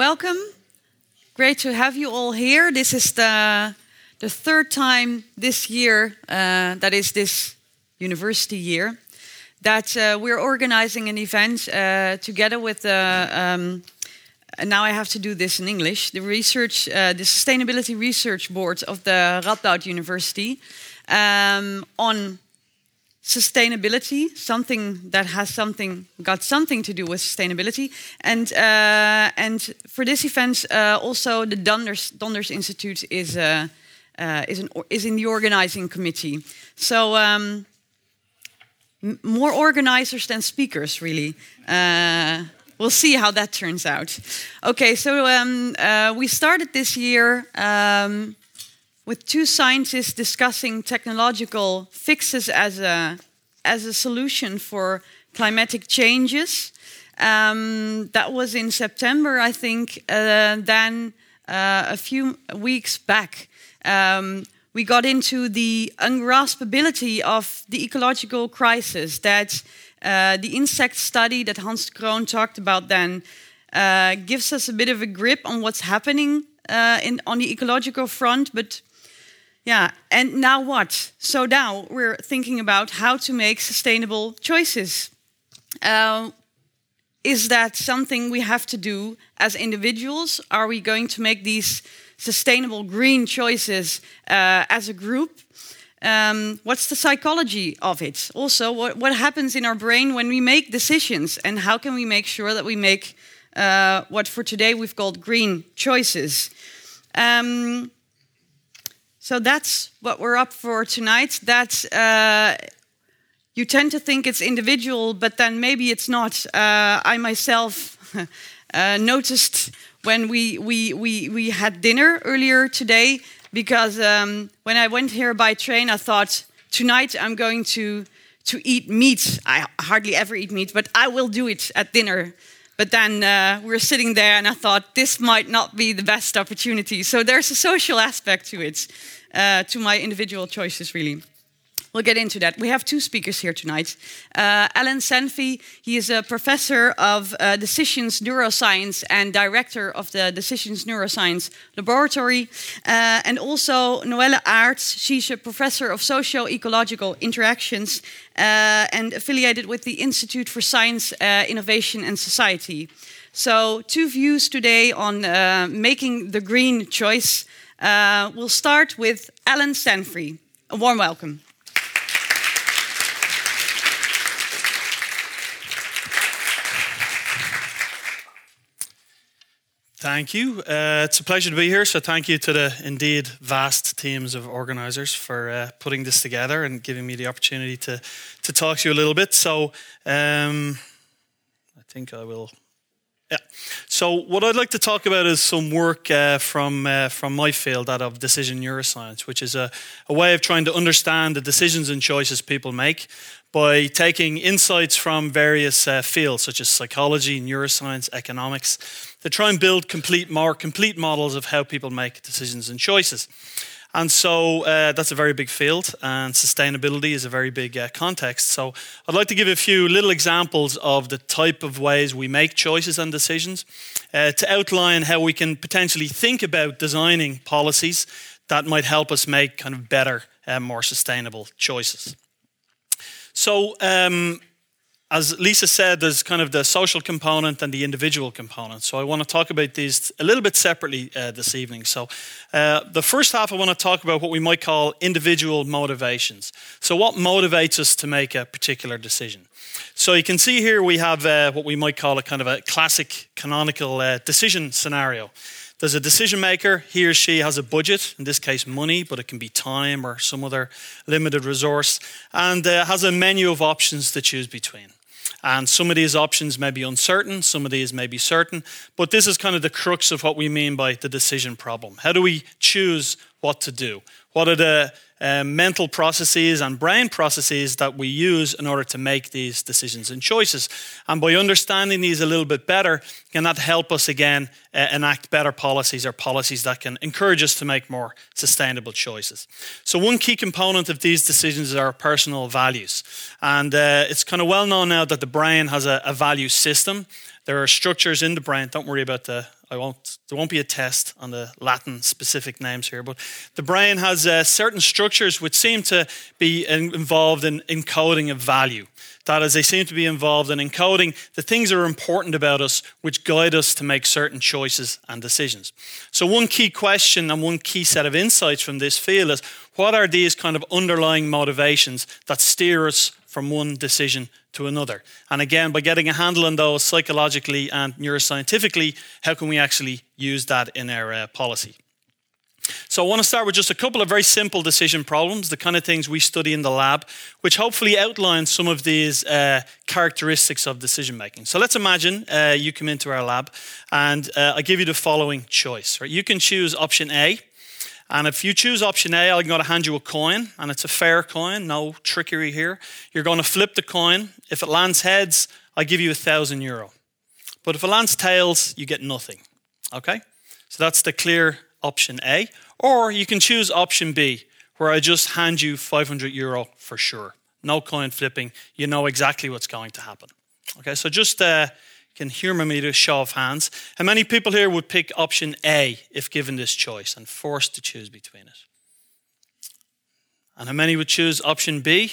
welcome. Great to have you all here. This is the, the third time this year, uh, that is this university year, that uh, we're organizing an event uh, together with the, um, and now I have to do this in English, the research, uh, the Sustainability Research Board of the Radboud University um, on sustainability, something that has something got something to do with sustainability, and uh, and for this event uh, also the Donders Donders Institute is uh, uh is an is in the organizing committee. So. Um, more organizers than speakers, really. Uh, we'll see how that turns out. Okay, so um, uh, we started this year um, with two scientists discussing technological fixes as a, as a solution for climatic changes. Um, that was in September, I think. Uh, then uh, a few weeks back, um, we got into the ungraspability of the ecological crisis that uh, the insect study that Hans Kroon talked about then uh, gives us a bit of a grip on what's happening uh, in, on the ecological front, but yeah, and now what? So now we're thinking about how to make sustainable choices. Uh, is that something we have to do as individuals? Are we going to make these sustainable green choices uh, as a group? Um, what's the psychology of it? Also, what, what happens in our brain when we make decisions, and how can we make sure that we make uh, what for today we've called green choices? Um, so that's what we're up for tonight. That uh, you tend to think it's individual, but then maybe it's not. Uh, I myself uh, noticed when we, we, we, we had dinner earlier today, because um, when I went here by train, I thought, tonight I'm going to, to eat meat. I hardly ever eat meat, but I will do it at dinner. But then uh, we were sitting there, and I thought this might not be the best opportunity. So there's a social aspect to it uh, to my individual choices, really. We'll get into that. We have two speakers here tonight. Uh, Alan Sanfey, he is a professor of uh, decisions neuroscience and director of the Decisions Neuroscience Laboratory. Uh, and also Noelle Aarts, she's a professor of socio-ecological interactions uh, and affiliated with the Institute for Science, uh, Innovation and Society. So two views today on uh, making the green choice we'll start with Alan Sanfey. A warm welcome. Thank you. Uh, it's a pleasure to be here. So, thank you to the indeed vast teams of organisers for uh, putting this together and giving me the opportunity to to talk to you a little bit. So, um, I think I will yeah. So what I'd like to talk about is some work uh, from uh, from my field, that of decision neuroscience, which is a, a way of trying to understand the decisions and choices people make by taking insights from various uh, fields such as psychology, neuroscience, economics, to try and build complete more complete models of how people make decisions and choices. And so uh, that's a very big field, and sustainability is a very big uh, context. So I'd like to give a few little examples of the type of ways we make choices and decisions uh, to outline how we can potentially think about designing policies that might help us make kind of better, uh, more sustainable choices. So, um, as Lisa said, there's kind of the social component and the individual component. So I want to talk about these a little bit separately uh, this evening. So uh, the first half, I want to talk about what we might call individual motivations. So what motivates us to make a particular decision? So you can see here we have uh, what we might call a kind of a classic canonical uh, decision scenario. There's a decision maker, he or she has a budget, in this case money, but it can be time or some other limited resource, and uh, has a menu of options to choose between. And some of these options may be uncertain, some of these may be certain, but this is kind of the crux of what we mean by the decision problem. How do we choose what to do? What are the uh, mental processes and brain processes that we use in order to make these decisions and choices. And by understanding these a little bit better, can that help us again uh, enact better policies or policies that can encourage us to make more sustainable choices? So, one key component of these decisions is our personal values. And uh, it's kind of well known now that the brain has a, a value system There are structures in the brain. Don't worry about the. I won't. There won't be a test on the Latin specific names here, but the brain has uh, certain structures which seem to be involved in encoding a value. That is, they seem to be involved in encoding the things that are important about us, which guide us to make certain choices and decisions. So, one key question and one key set of insights from this field is what are these kind of underlying motivations that steer us from one decision to another? And again, by getting a handle on those psychologically and neuroscientifically, how can we actually use that in our uh, policy? So, I want to start with just a couple of very simple decision problems, the kind of things we study in the lab, which hopefully outline some of these uh, characteristics of decision making. So, let's imagine uh, you come into our lab and uh, I give you the following choice. Right? You can choose option A. And if you choose option A, I'm going to hand you a coin, and it's a fair coin, no trickery here. You're going to flip the coin. If it lands heads, I give you a thousand euro. But if it lands tails, you get nothing. Okay? So that's the clear option A. Or you can choose option B, where I just hand you 500 euro for sure. No coin flipping. You know exactly what's going to happen. Okay, so just uh, can humor me to show of hands. How many people here would pick option A if given this choice and forced to choose between it? And how many would choose option B?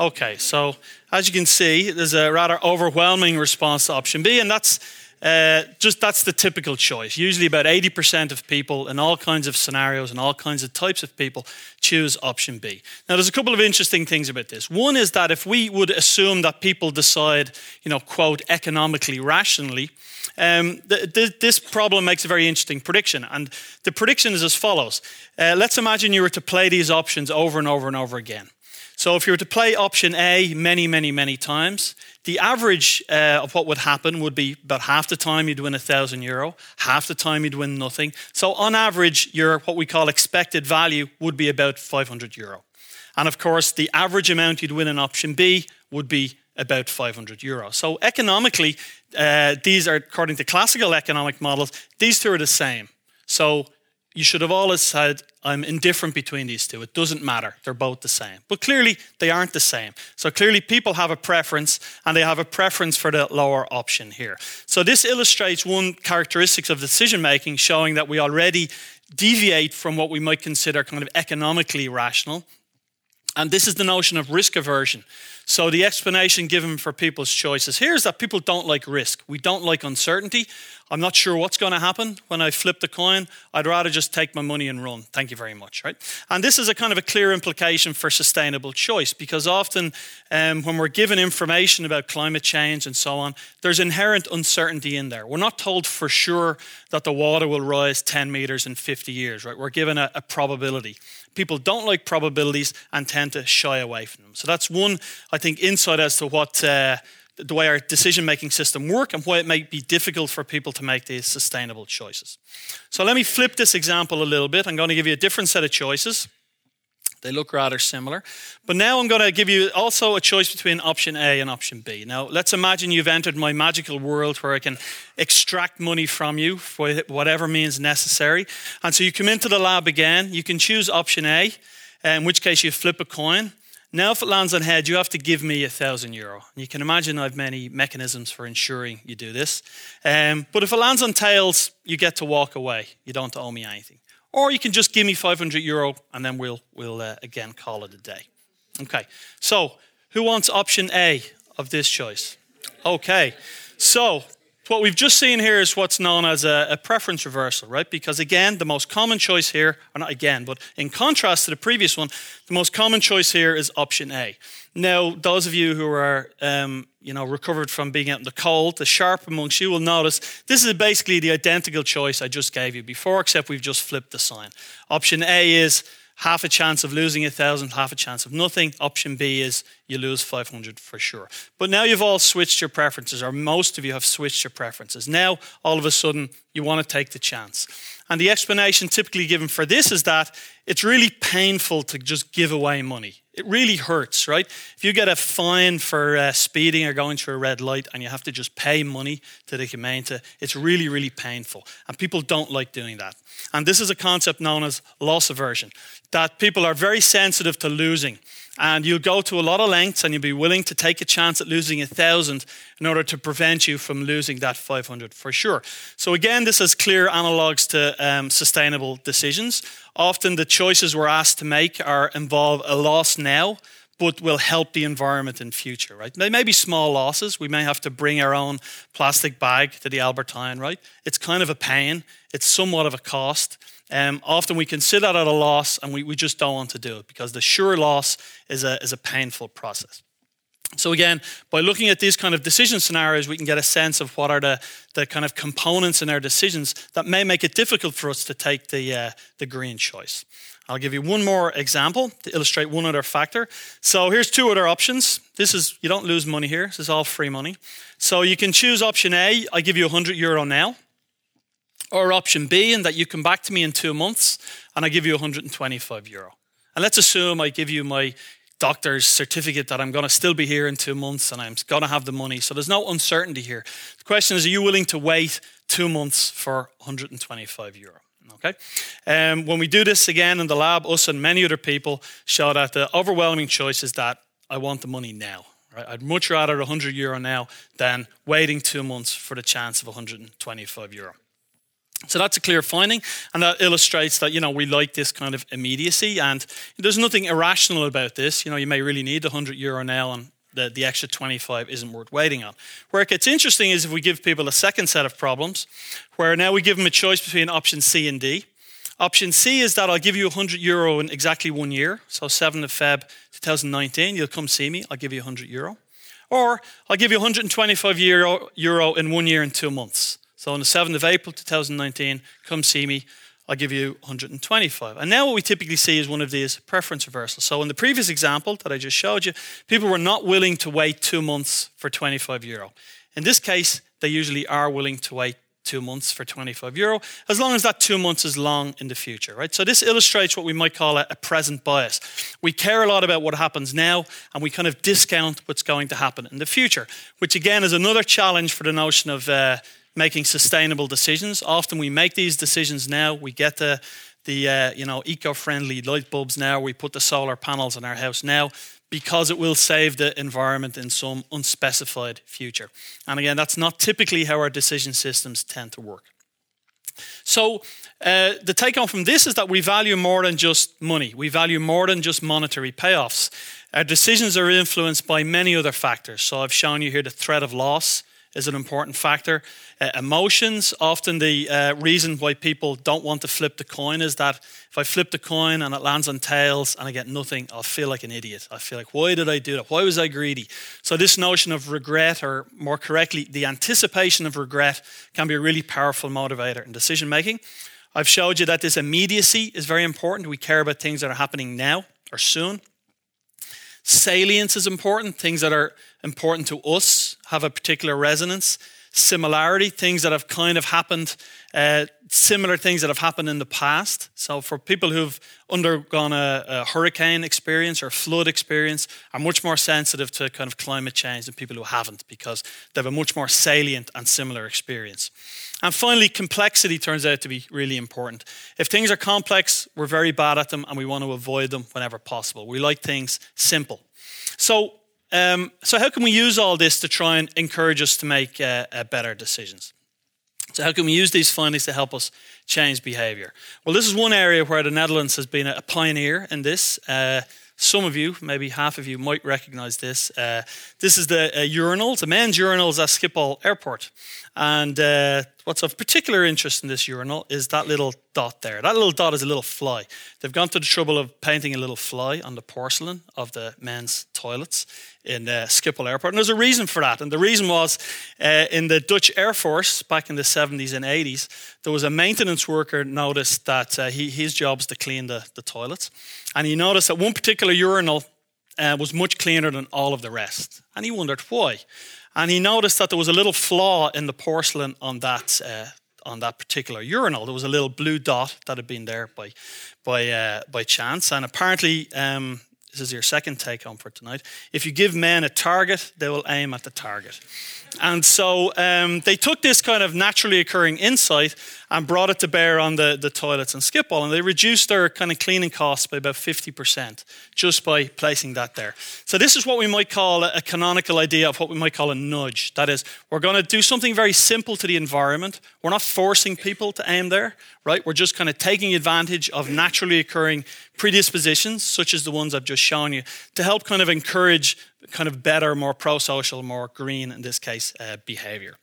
Okay, so as you can see, there's a rather overwhelming response to option B, and that's uh, just that's the typical choice. Usually, about 80% of people in all kinds of scenarios and all kinds of types of people choose option B. Now, there's a couple of interesting things about this. One is that if we would assume that people decide, you know, quote, economically rationally, um, this problem makes a very interesting prediction. And the prediction is as follows uh, Let's imagine you were to play these options over and over and over again. So if you were to play option A many, many, many times, the average uh, of what would happen would be about half the time you'd win a thousand euro, half the time you'd win nothing. So on average, your what we call expected value would be about 500 euro. And of course, the average amount you'd win in option B would be about 500 euro. So economically, uh, these are according to classical economic models, these two are the same. So you should have always said, I'm indifferent between these two. It doesn't matter. They're both the same. But clearly, they aren't the same. So clearly, people have a preference, and they have a preference for the lower option here. So this illustrates one characteristics of decision making, showing that we already deviate from what we might consider kind of economically rational. And this is the notion of risk aversion. So, the explanation given for people's choices here is that people don't like risk. We don't like uncertainty. I'm not sure what's going to happen when I flip the coin. I'd rather just take my money and run. Thank you very much, right? And this is a kind of a clear implication for sustainable choice because often um, when we're given information about climate change and so on, there's inherent uncertainty in there. We're not told for sure that the water will rise 10 meters in 50 years, right? We're given a, a probability. People don't like probabilities and tend to shy away from them. So that's one, I think, insight as to what. Uh, the way our decision making system work and why it might be difficult for people to make these sustainable choices. So let me flip this example a little bit. I'm going to give you a different set of choices. They look rather similar. But now I'm going to give you also a choice between option A and option B. Now, let's imagine you've entered my magical world where I can extract money from you for whatever means necessary. And so you come into the lab again. You can choose option A, in which case you flip a coin. Now, if it lands on head, you have to give me a thousand euro. You can imagine I have many mechanisms for ensuring you do this. Um, but if it lands on tails, you get to walk away. You don't owe me anything. Or you can just give me 500 euro and then we'll, we'll uh, again call it a day. Okay, so who wants option A of this choice? Okay, so what we've just seen here is what's known as a, a, preference reversal, right? Because again, the most common choice here, or not again, but in contrast to the previous one, the most common choice here is option A. Now, those of you who are, um, you know, recovered from being out in the cold, the sharp amongst you will notice this is basically the identical choice I just gave you before, except we've just flipped the sign. Option A is half a chance of losing a thousand, half a chance of nothing. Option B is you lose 500 for sure. But now you've all switched your preferences, or most of you have switched your preferences. Now, all of a sudden, you want to take the chance. And the explanation typically given for this is that it's really painful to just give away money. It really hurts, right? If you get a fine for uh, speeding or going through a red light and you have to just pay money to the Gemeente, it's really, really painful. And people don't like doing that. And this is a concept known as loss aversion, that people are very sensitive to losing. and you'll go to a lot of lengths and you'll be willing to take a chance at losing a thousand in order to prevent you from losing that 500 for sure. So, again, this has clear analogs to um, sustainable decisions. Often the choices we're asked to make are involve a loss now but will help the environment in future, right? They may be small losses. We may have to bring our own plastic bag to the Albert Heijn, right? It's kind of a pain. It's somewhat of a cost. Um, often we consider that at a loss and we, we just don't want to do it because the sure loss is a, is a painful process. So again, by looking at these kind of decision scenarios, we can get a sense of what are the, the kind of components in our decisions that may make it difficult for us to take the, uh, the green choice. I'll give you one more example to illustrate one other factor. So here's two other options. This is, you don't lose money here. This is all free money. So you can choose option A, I give you 100 euro now. Or option B, and that you come back to me in two months and I give you 125 euro. And let's assume I give you my doctor's certificate that I'm going to still be here in two months and I'm going to have the money. So there's no uncertainty here. The question is, are you willing to wait two months for 125 euro? Okay. Um, when we do this again in the lab, us and many other people show that the overwhelming choice is that I want the money now. Right? I'd much rather 100 euro now than waiting two months for the chance of 125 euro. So that's a clear finding, and that illustrates that you know we like this kind of immediacy, and there's nothing irrational about this. You know, you may really need 100 euro now, and the, the extra 25 isn't worth waiting on. Where it gets interesting is if we give people a second set of problems, where now we give them a choice between option C and D. Option C is that I'll give you 100 euro in exactly one year, so 7th of Feb 2019, you'll come see me, I'll give you 100 euro. Or I'll give you 125 euro, euro in one year and two months. So on the 7th of April 2019, come see me, I'll give you 125. And now what we typically see is one of these preference reversals. So in the previous example that I just showed you, people were not willing to wait two months for 25 euro. In this case, they usually are willing to wait two months for 25 euro, as long as that two months is long in the future, right? So this illustrates what we might call a, a, present bias. We care a lot about what happens now, and we kind of discount what's going to happen in the future, which again is another challenge for the notion of uh, making sustainable decisions. Often we make these decisions now. We get the the uh, you know eco-friendly light bulbs now. We put the solar panels in our house now because it will save the environment in some unspecified future. And again, that's not typically how our decision systems tend to work. So uh, the take home from this is that we value more than just money. We value more than just monetary payoffs. Our decisions are influenced by many other factors. So I've shown you here the threat of loss is an important factor. Uh, emotions, often the uh, reason why people don't want to flip the coin is that if I flip the coin and it lands on tails and I get nothing, I'll feel like an idiot. I feel like, why did I do that? Why was I greedy? So, this notion of regret, or more correctly, the anticipation of regret, can be a really powerful motivator in decision making. I've showed you that this immediacy is very important. We care about things that are happening now or soon. Salience is important, things that are important to us have a particular resonance. Similarity, things that have kind of happened, uh, similar things that have happened in the past. So, for people who've undergone a, a, hurricane experience or flood experience, are much more sensitive to kind of climate change than people who haven't because they have a much more salient and similar experience. And finally, complexity turns out to be really important. If things are complex, we're very bad at them and we want to avoid them whenever possible. We like things simple. So, um, so, how can we use all this to try and encourage us to make uh, uh, better decisions? So, how can we use these findings to help us change behavior? Well, this is one area where the Netherlands has been a pioneer in this. Uh, some of you, maybe half of you, might recognize this. Uh, this is the uh, urinals, the men's urinals at Schiphol Airport. And uh, what's of particular interest in this urinal is that little dot there. That little dot is a little fly. They've gone to the trouble of painting a little fly on the porcelain of the men's toilets in uh, Schiphol Airport. And there's a reason for that. And the reason was uh, in the Dutch Air Force back in the 70s and 80s, there was a maintenance worker noticed that uh, he, his job was to clean the, the toilets. And he noticed that one particular urinal uh, was much cleaner than all of the rest. And he wondered why. And he noticed that there was a little flaw in the porcelain on that, uh, on that particular urinal. There was a little blue dot that had been there by, by, uh, by chance. And apparently, um, This is your second take home for tonight. If you give men a target, they will aim at the target. And so um, they took this kind of naturally occurring insight and brought it to bear on the, the toilets and Schiphol. And they reduced their kind of cleaning costs by about 50% just by placing that there. So this is what we might call a canonical idea of what we might call a nudge. That is, we're going to do something very simple to the environment. We're not forcing people to aim there, right? We're just kind of taking advantage of naturally occurring predispositions, such as the ones I've just shown you, to help kind of encourage kind of better, more pro social, more green, in this case, uh, behavior.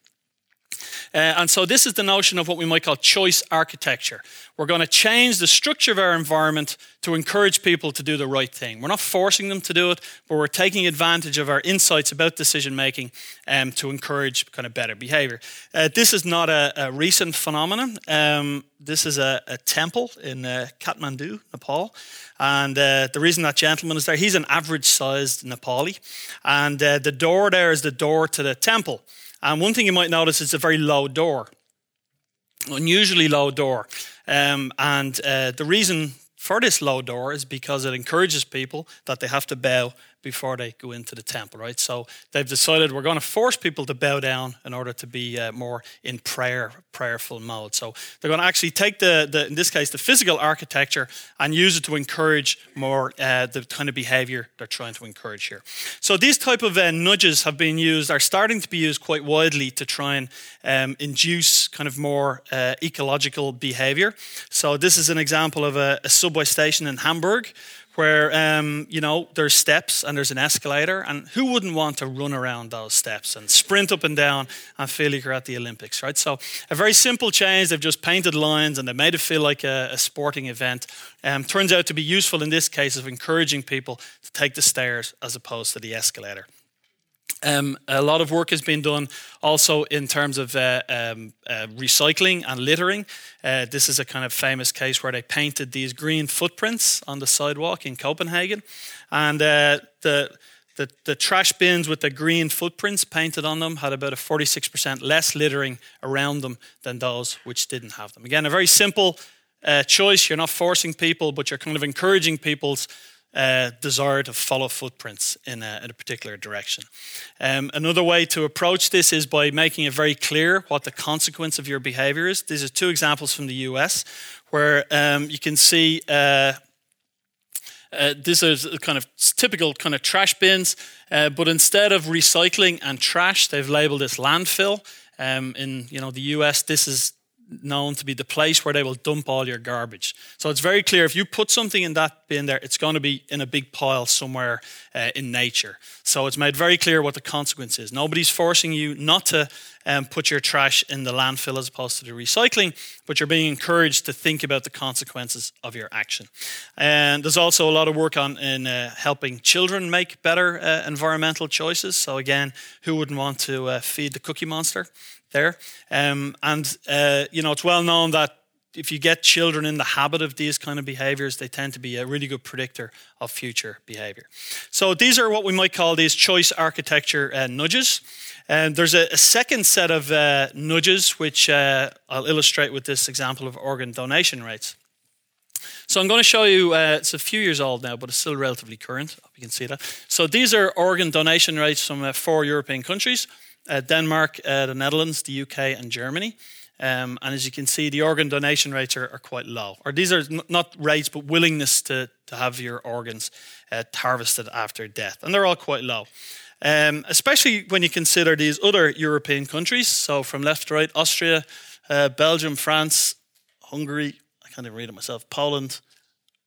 Uh, and so, this is the notion of what we might call choice architecture. We're going to change the structure of our environment to encourage people to do the right thing. We're not forcing them to do it, but we're taking advantage of our insights about decision making um, to encourage kind of better behavior. Uh, this is not a, a recent phenomenon. Um, this is a, a temple in uh, Kathmandu, Nepal. And uh, the reason that gentleman is there, he's an average sized Nepali. And uh, the door there is the door to the temple. And one thing you might notice is a very low door, unusually low door. Um, and uh, the reason for this low door is because it encourages people that they have to bow before they go into the temple, right? So they've decided we're going to force people to bow down in order to be uh, more in prayer, prayerful mode. So they're going to actually take the, the in this case, the physical architecture and use it to encourage more uh, the kind of behavior they're trying to encourage here. So these type of uh, nudges have been used, are starting to be used quite widely to try and um, induce kind of more uh, ecological behavior. So this is an example of a, a subway station in Hamburg where um, you know there's steps and there's an escalator, and who wouldn't want to run around those steps and sprint up and down and feel like you're at the Olympics, right? So a very simple change. They've just painted lines and they made it feel like a, a sporting event. Um, turns out to be useful in this case of encouraging people to take the stairs as opposed to the escalator. Um, a lot of work has been done also in terms of uh, um, uh, recycling and littering. Uh, this is a kind of famous case where they painted these green footprints on the sidewalk in Copenhagen. And uh, the, the, the, trash bins with the green footprints painted on them had about a 46% less littering around them than those which didn't have them. Again, a very simple uh, choice. You're not forcing people, but you're kind of encouraging people's uh, desire to follow footprints in a, in a particular direction. Um, another way to approach this is by making it very clear what the consequence of your behavior is. These are two examples from the US where um, you can see. Uh, uh, this is kind of typical kind of trash bins, uh, but instead of recycling and trash, they've labeled this landfill. Um, in you know the U.S., this is known to be the place where they will dump all your garbage. So it's very clear if you put something in that bin there, it's going to be in a big pile somewhere uh, in nature. So it's made very clear what the consequence is. Nobody's forcing you not to um, put your trash in the landfill as opposed to the recycling, but you're being encouraged to think about the consequences of your action. And there's also a lot of work on in uh, helping children make better uh, environmental choices. So again, who wouldn't want to uh, feed the Cookie Monster? There. Um, and, uh, you know, it's well known that if you get children in the habit of these kind of behaviors, they tend to be a really good predictor of future behavior. So these are what we might call these choice architecture uh, nudges. And there's a, a, second set of uh, nudges, which uh, I'll illustrate with this example of organ donation rates. So I'm going to show you, uh, it's a few years old now, but it's still relatively current. You can see that. So these are organ donation rates from uh, four European countries Denmark, uh, the Netherlands, the UK, and Germany. Um, and as you can see, the organ donation rates are, are quite low. Or these are n- not rates, but willingness to, to have your organs uh, harvested after death. And they're all quite low. Um, especially when you consider these other European countries. So from left to right, Austria, uh, Belgium, France, Hungary, I can't even read it myself, Poland,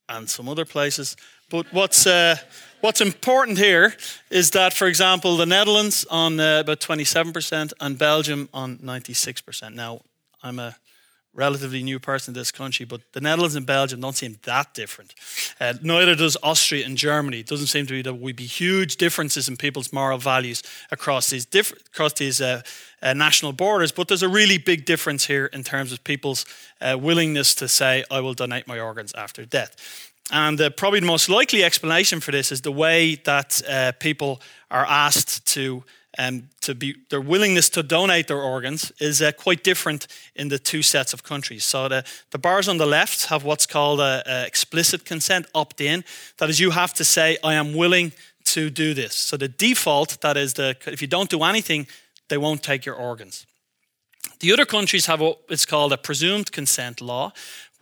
and some other places. But what's, uh, what's important here is that, for example, the Netherlands on uh, about 27% and Belgium on 96%. Now, I'm a relatively new person in this country, but the Netherlands and Belgium don't seem that different. Uh, neither does Austria and Germany. It doesn't seem to be that we'd be huge differences in people's moral values across these diff- across these uh, uh, national borders. But there's a really big difference here in terms of people's uh, willingness to say, "I will donate my organs after death." And uh, probably the most likely explanation for this is the way that uh, people are asked to um, to be their willingness to donate their organs is uh, quite different in the two sets of countries. So the, the bars on the left have what's called a, a explicit consent, opt-in. That is, you have to say, "I am willing to do this." So the default, that is, the if you don't do anything, they won't take your organs. The other countries have what is called a presumed consent law,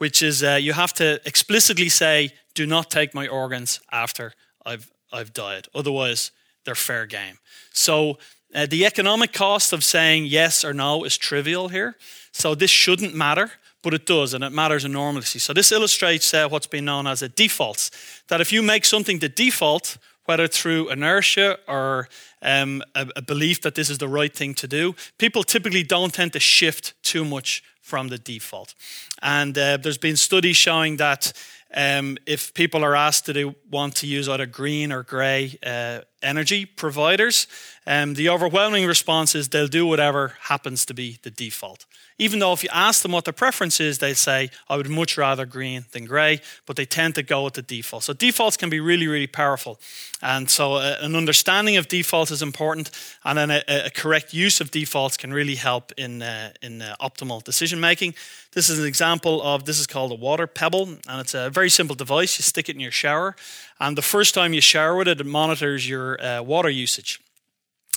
which is uh, you have to explicitly say, "Do not take my organs after I've I've died." Otherwise they're fair game. So uh, the economic cost of saying yes or no is trivial here. So this shouldn't matter, but it does, and it matters enormously. So this illustrates uh, what's been known as a default. That if you make something the default, whether through inertia or um, a, a belief that this is the right thing to do, people typically don't tend to shift too much from the default. And uh, there's been studies showing that um, if people are asked do they want to use either green or grey uh, energy providers, um, the overwhelming response is they'll do whatever happens to be the default. Even though if you ask them what their preference is, they say, I would much rather green than grey, but they tend to go with the default. So defaults can be really, really powerful. And so uh, an understanding of defaults is important, and then a, a correct use of defaults can really help in, uh, in uh, optimal decision making. This is an example of this is called a water pebble, and it's a very simple device. You stick it in your shower, and the first time you shower with it, it monitors your uh, water usage.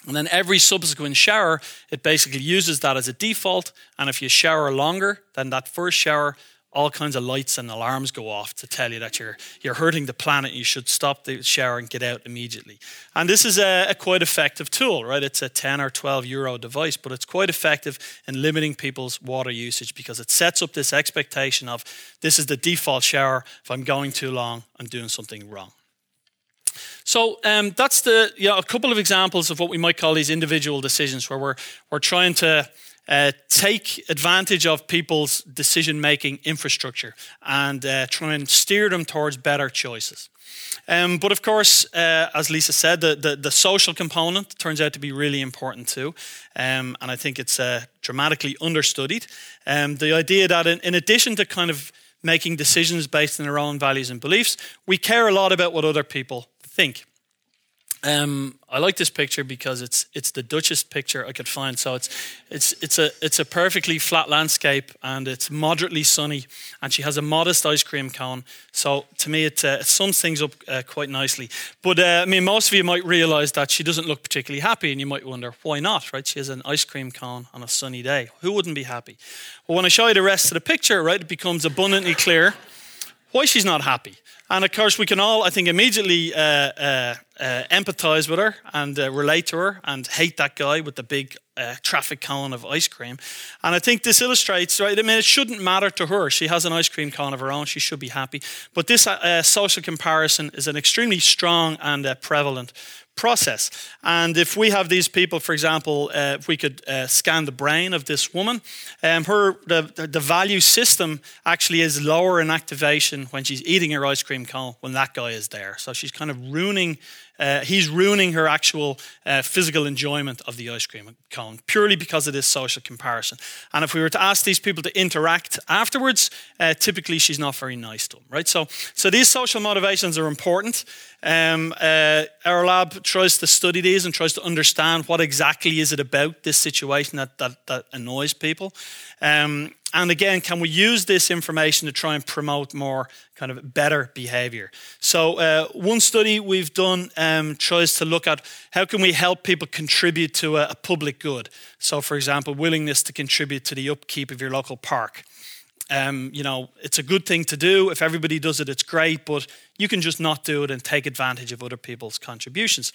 And then every subsequent shower, it basically uses that as a default. And if you shower longer than that first shower, all kinds of lights and alarms go off to tell you that you're you're hurting the planet. You should stop the shower and get out immediately. And this is a, a, quite effective tool, right? It's a 10 or 12 euro device, but it's quite effective in limiting people's water usage because it sets up this expectation of this is the default shower. If I'm going too long, I'm doing something wrong. So um, that's the you know, a couple of examples of what we might call these individual decisions, where we're we're trying to uh, take advantage of people's decision making infrastructure and uh, try and steer them towards better choices. Um, but of course, uh, as Lisa said, the, the, the, social component turns out to be really important too. Um, and I think it's uh, dramatically understudied. Um, the idea that in, in addition to kind of making decisions based on our own values and beliefs, we care a lot about what other people think. Um, I like this picture because it's it's the Dutchest picture I could find. So it's it's it's a it's a perfectly flat landscape and it's moderately sunny, and she has a modest ice cream cone. So to me, it, uh, it sums things up uh, quite nicely. But uh, I mean, most of you might realise that she doesn't look particularly happy, and you might wonder why not. Right? She has an ice cream cone on a sunny day. Who wouldn't be happy? Well, when I show you the rest of the picture, right, it becomes abundantly clear why she's not happy. And of course, we can all, I think, immediately uh, uh, uh, empathize with her and uh, relate to her and hate that guy with the big uh, traffic cone of ice cream. And I think this illustrates, right? I mean, it shouldn't matter to her. She has an ice cream cone of her own. She should be happy. But this uh, social comparison is an extremely strong and prevalent process. And if we have these people, for example, uh, if we could uh, scan the brain of this woman, um, her the, the value system actually is lower in activation when she's eating her ice cream cone when that guy is there. So she's kind of ruining uh, he's ruining her actual uh, physical enjoyment of the ice cream cone purely because of this social comparison. And if we were to ask these people to interact afterwards, uh, typically she's not very nice to them, right? So, so these social motivations are important. Um, uh, our lab tries to study these and tries to understand what exactly is it about this situation that, that, that annoys people. Um, and again, can we use this information to try and promote more kind of better behavior? So, uh, one study we've done um, tries to look at how can we help people contribute to a, a public good. So, for example, willingness to contribute to the upkeep of your local park. Um, you know, it's a good thing to do. If everybody does it, it's great, but you can just not do it and take advantage of other people's contributions.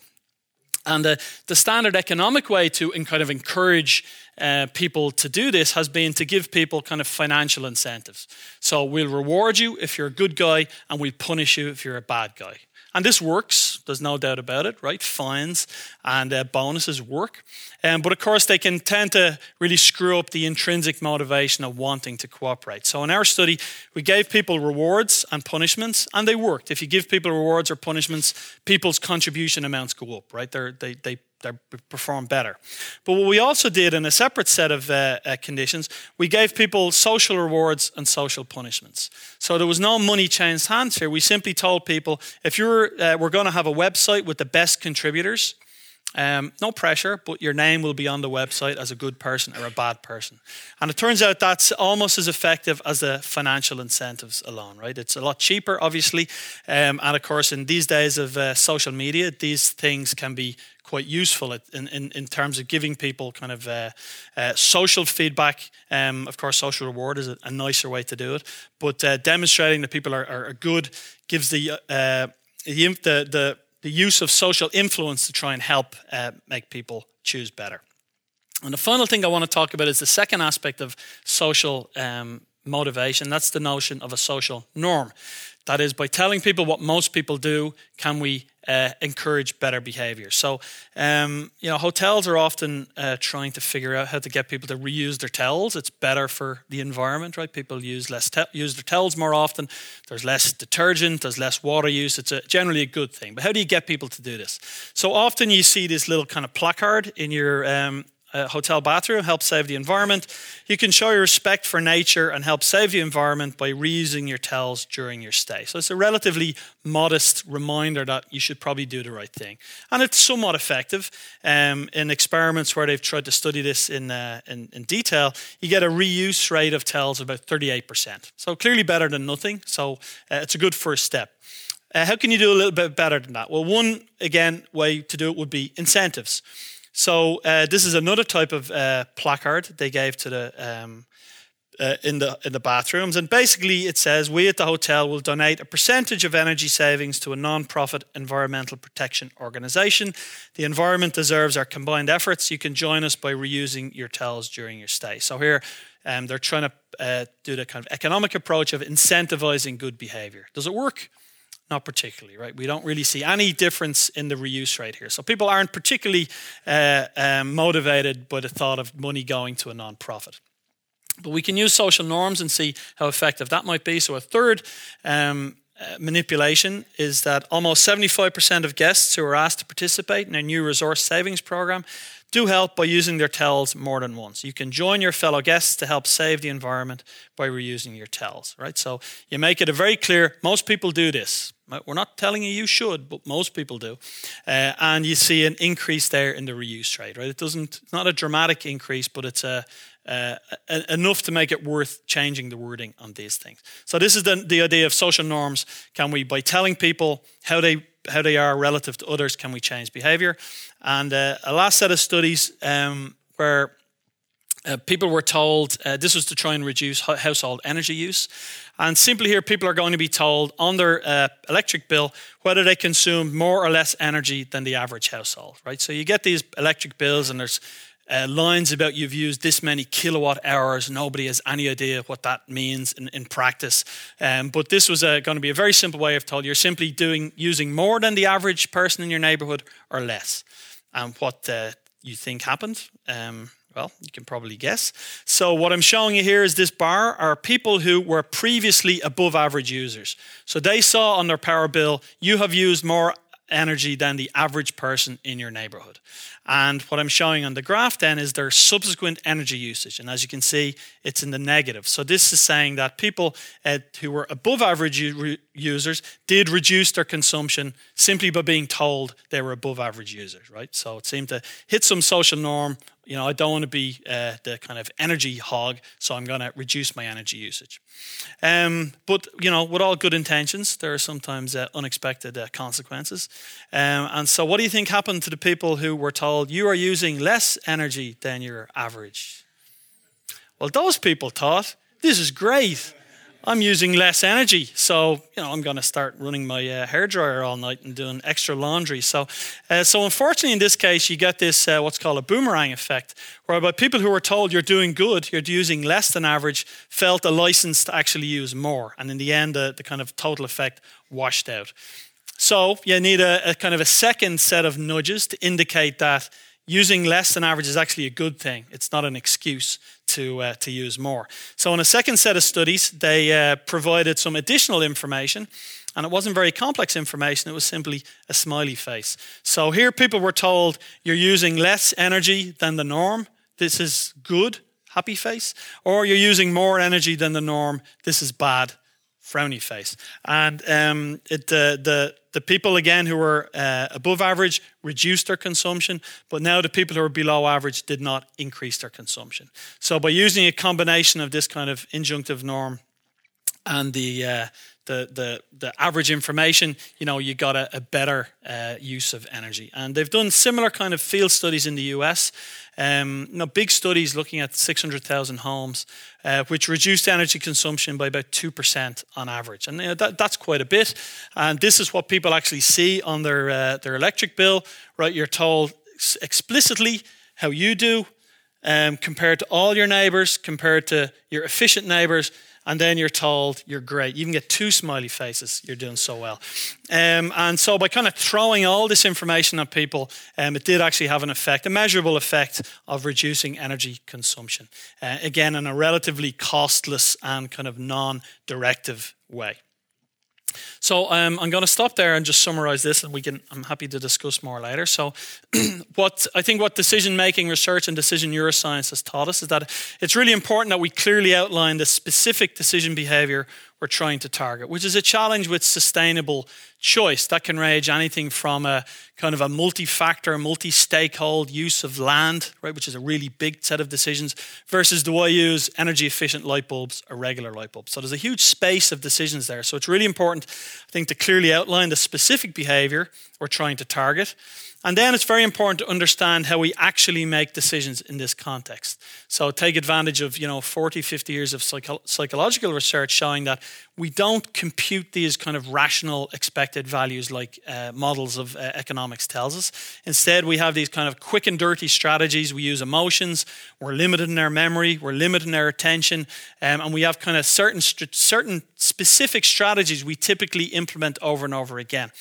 And the, the standard economic way to kind of encourage uh, people to do this has been to give people kind of financial incentives. So we'll reward you if you're a good guy, and we'll punish you if you're a bad guy. And this works, there's no doubt about it, right? Fines and uh, bonuses work. Um, but of course, they can tend to really screw up the intrinsic motivation of wanting to cooperate. So in our study, we gave people rewards and punishments, and they worked. If you give people rewards or punishments, people's contribution amounts go up, right? They're, they, they they perform better. But what we also did in a separate set of uh, uh, conditions, we gave people social rewards and social punishments. So there was no money changed hands here. We simply told people if you're, uh, we're going to have a website with the best contributors, Um, no pressure, but your name will be on the website as a good person or a bad person. And it turns out that's almost as effective as the financial incentives alone, right? It's a lot cheaper, obviously. Um, and of course, in these days of uh, social media, these things can be quite useful in, in, in terms of giving people kind of uh, uh, social feedback. Um, of course, social reward is a, a, nicer way to do it, but uh, demonstrating that people are, are good gives the, uh, the, the the use of social influence to try and help uh, make people choose better. And the final thing I want to talk about is the second aspect of social um, motivation. That's the notion of a social norm. That is, by telling people what most people do, can we uh, encourage better behavior? So, um, you know, hotels are often uh, trying to figure out how to get people to reuse their towels. It's better for the environment, right? People use less te- use their towels more often. There's less detergent. There's less water use. It's a, generally a good thing. But how do you get people to do this? So often you see this little kind of placard in your um, a hotel bathroom, help save the environment. You can show your respect for nature and help save the environment by reusing your towels during your stay. So it's a relatively modest reminder that you should probably do the right thing. And it's somewhat effective. Um, in experiments where they've tried to study this in, uh, in, in, detail, you get a reuse rate of towels of about 38%. So clearly better than nothing. So uh, it's a good first step. Uh, how can you do a little bit better than that? Well, one, again, way to do it would be incentives. So uh, this is another type of uh, placard they gave to the um, uh, in the in the bathrooms, and basically it says we at the hotel will donate a percentage of energy savings to a non-profit environmental protection organisation. The environment deserves our combined efforts. You can join us by reusing your towels during your stay. So here. Um, they're trying to uh, do the kind of economic approach of incentivizing good behavior. Does it work? Not particularly, right? We don't really see any difference in the reuse rate here. So people aren't particularly uh, um, motivated by the thought of money going to a non-profit. But we can use social norms and see how effective that might be. So a third um, uh, manipulation is that almost 75% of guests who are asked to participate in a new resource savings program do help by using their towels more than once. You can join your fellow guests to help save the environment by reusing your towels, right? So you make it a very clear, most people do this. We're not telling you you should, but most people do. Uh, and you see an increase there in the reuse rate, right? It doesn't, it's not a dramatic increase, but it's a, uh, enough to make it worth changing the wording on these things. So this is the, the idea of social norms. Can we, by telling people how they how they are relative to others, can we change behavior? And uh, a last set of studies um, where uh, people were told uh, this was to try and reduce household energy use. And simply here, people are going to be told on their uh, electric bill whether they consume more or less energy than the average household, right? So you get these electric bills, and there's uh, lines about you've used this many kilowatt hours. Nobody has any idea what that means in, in practice. Um, but this was going to be a very simple way of telling you're simply doing using more than the average person in your neighborhood or less. And what uh, you think happened? Um, well, you can probably guess. So, what I'm showing you here is this bar are people who were previously above average users. So, they saw on their power bill, you have used more energy than the average person in your neighborhood. And what I'm showing on the graph then is their subsequent energy usage. And as you can see, it's in the negative. So this is saying that people uh, who were above average users did reduce their consumption simply by being told they were above average users, right? So it seemed to hit some social norm you know, I don't want to be uh, the kind of energy hog, so I'm going to reduce my energy usage. Um, but, you know, with all good intentions, there are sometimes uh, unexpected uh, consequences. Um, and so, what do you think happened to the people who were told you are using less energy than your average? Well, those people thought, this is great. I'm using less energy, so you know I'm going to start running my uh, hair dryer all night and doing extra laundry. So, uh, so unfortunately, in this case, you get this uh, what's called a boomerang effect, whereby people who were told you're doing good, you're using less than average, felt a license to actually use more, and in the end, the, the kind of total effect washed out. So you need a, a kind of a second set of nudges to indicate that using less than average is actually a good thing. It's not an excuse to, uh, to use more. So, in a second set of studies, they uh, provided some additional information, and it wasn't very complex information, it was simply a smiley face. So, here people were told you're using less energy than the norm. This is good, happy face. Or you're using more energy than the norm. This is bad, frowny face. And um, it, the, the, the people, again, who were uh, above average reduced their consumption, but now the people who were below average did not increase their consumption. So, by using a combination of this kind of injunctive norm and the, uh, the, the, the average information, you know, you got a, a better uh, use of energy. And they've done similar kind of field studies in the US. Um, you know, big studies looking at 600,000 homes, uh, which reduced energy consumption by about 2% on average. And you know, that, that's quite a bit. And this is what people actually see on their, uh, their electric bill, right? You're told explicitly how you do um, compared to all your neighbors, compared to your efficient neighbors and then you're told you're great. You even get two smiley faces. You're doing so well. Um, and so by kind of throwing all this information at people, um, it did actually have an effect, a measurable effect of reducing energy consumption. Uh, again, in a relatively costless and kind of non-directive way. So um, I'm going to stop there and just summarize this, and we can. I'm happy to discuss more later. So, what I think what decision making research and decision neuroscience has taught us is that it's really important that we clearly outline the specific decision behavior we're trying to target, which is a challenge with sustainable choice. That can range anything from a kind of a multi-factor, multi-stakeholder use of land, right, which is a really big set of decisions, versus do I use energy efficient light bulbs or regular light bulbs? So there's a huge space of decisions there. So it's really important, I think, to clearly outline the specific behavior we're trying to target and then it's very important to understand how we actually make decisions in this context. So take advantage of, you know, 40, 50 years of psycho- psychological research showing that we don't compute these kind of rational expected values like uh, models of uh, economics tells us. Instead, we have these kind of quick and dirty strategies. We use emotions. We're limited in our memory. We're limited in our attention. Um, and we have kind of certain, certain specific strategies we typically implement over and over again.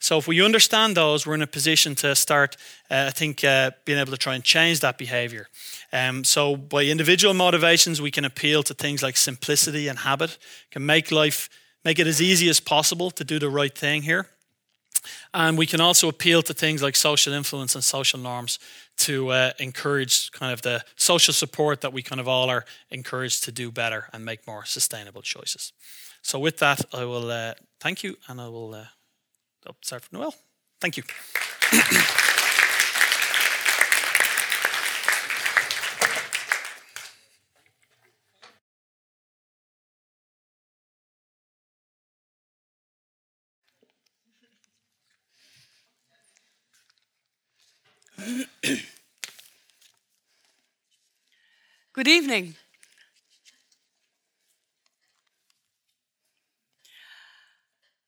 So if we understand those, we're in a position to start, uh, I think, uh, being able to try and change that behavior. Um, so by individual motivations, we can appeal to things like simplicity and habit, can make life, make it as easy as possible to do the right thing here. And we can also appeal to things like social influence and social norms to uh, encourage kind of the social support that we kind of all are encouraged to do better and make more sustainable choices. So with that, I will uh, thank you and I will uh, Oh, start Noelle. Thank you. Good evening.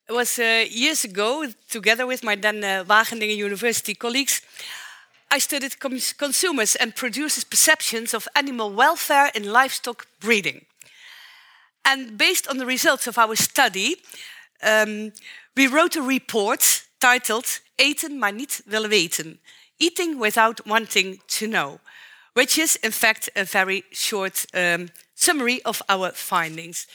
It was uh, years ago, together with my then uh, Wageningen University colleagues, I studied consumers and producers' perceptions of animal welfare in livestock breeding. And based on the results of our study, um, we wrote a report titled Eten maar niet willen weten, Eating Without Wanting to Know, which is in fact a very short um, summary of our findings.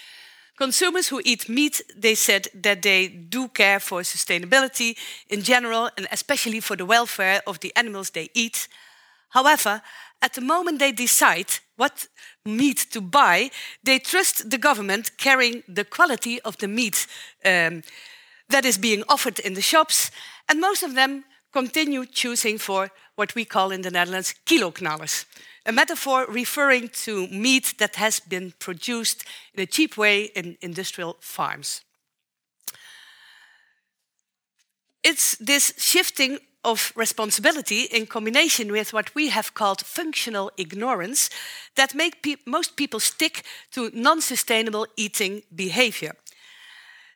Consumers who eat meat, they said that they do care for sustainability in general and especially for the welfare of the animals they eat. However, at the moment they decide what meat to buy, they trust the government carrying the quality of the meat um, that is being offered in the shops, and most of them continue choosing for what we call in the Netherlands kiloknallers a metaphor referring to meat that has been produced in a cheap way in industrial farms. It's this shifting of responsibility in combination with what we have called functional ignorance that make pe most people stick to non-sustainable eating behavior.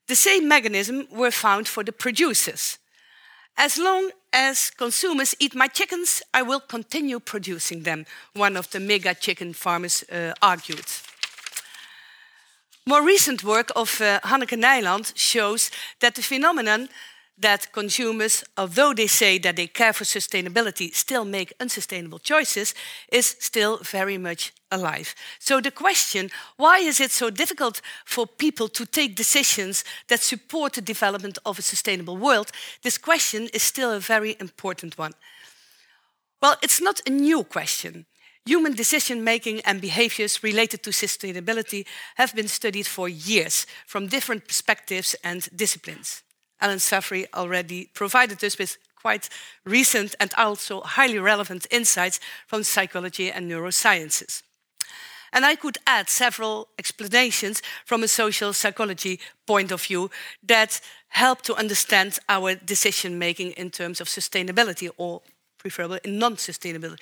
The same mechanism were found for the producers. As long as consumers eat my chickens, I will continue producing them, one of the mega chicken farmers uh, argued. More recent work of uh, Hanneke Nijland shows that the phenomenon that consumers, although they say that they care for sustainability, still make unsustainable choices is still very much alive. So the question, why is it so difficult for people to take decisions that support the development of a sustainable world? This question is still a very important one. Well, it's not a new question. Human decision making and behaviors related to sustainability have been studied for years from different perspectives and disciplines. Alan Sanfey already provided us with quite recent and also highly relevant insights from psychology and neurosciences. And I could add several explanations from a social psychology point of view that help to understand our decision making in terms of sustainability or preferably non sustainability.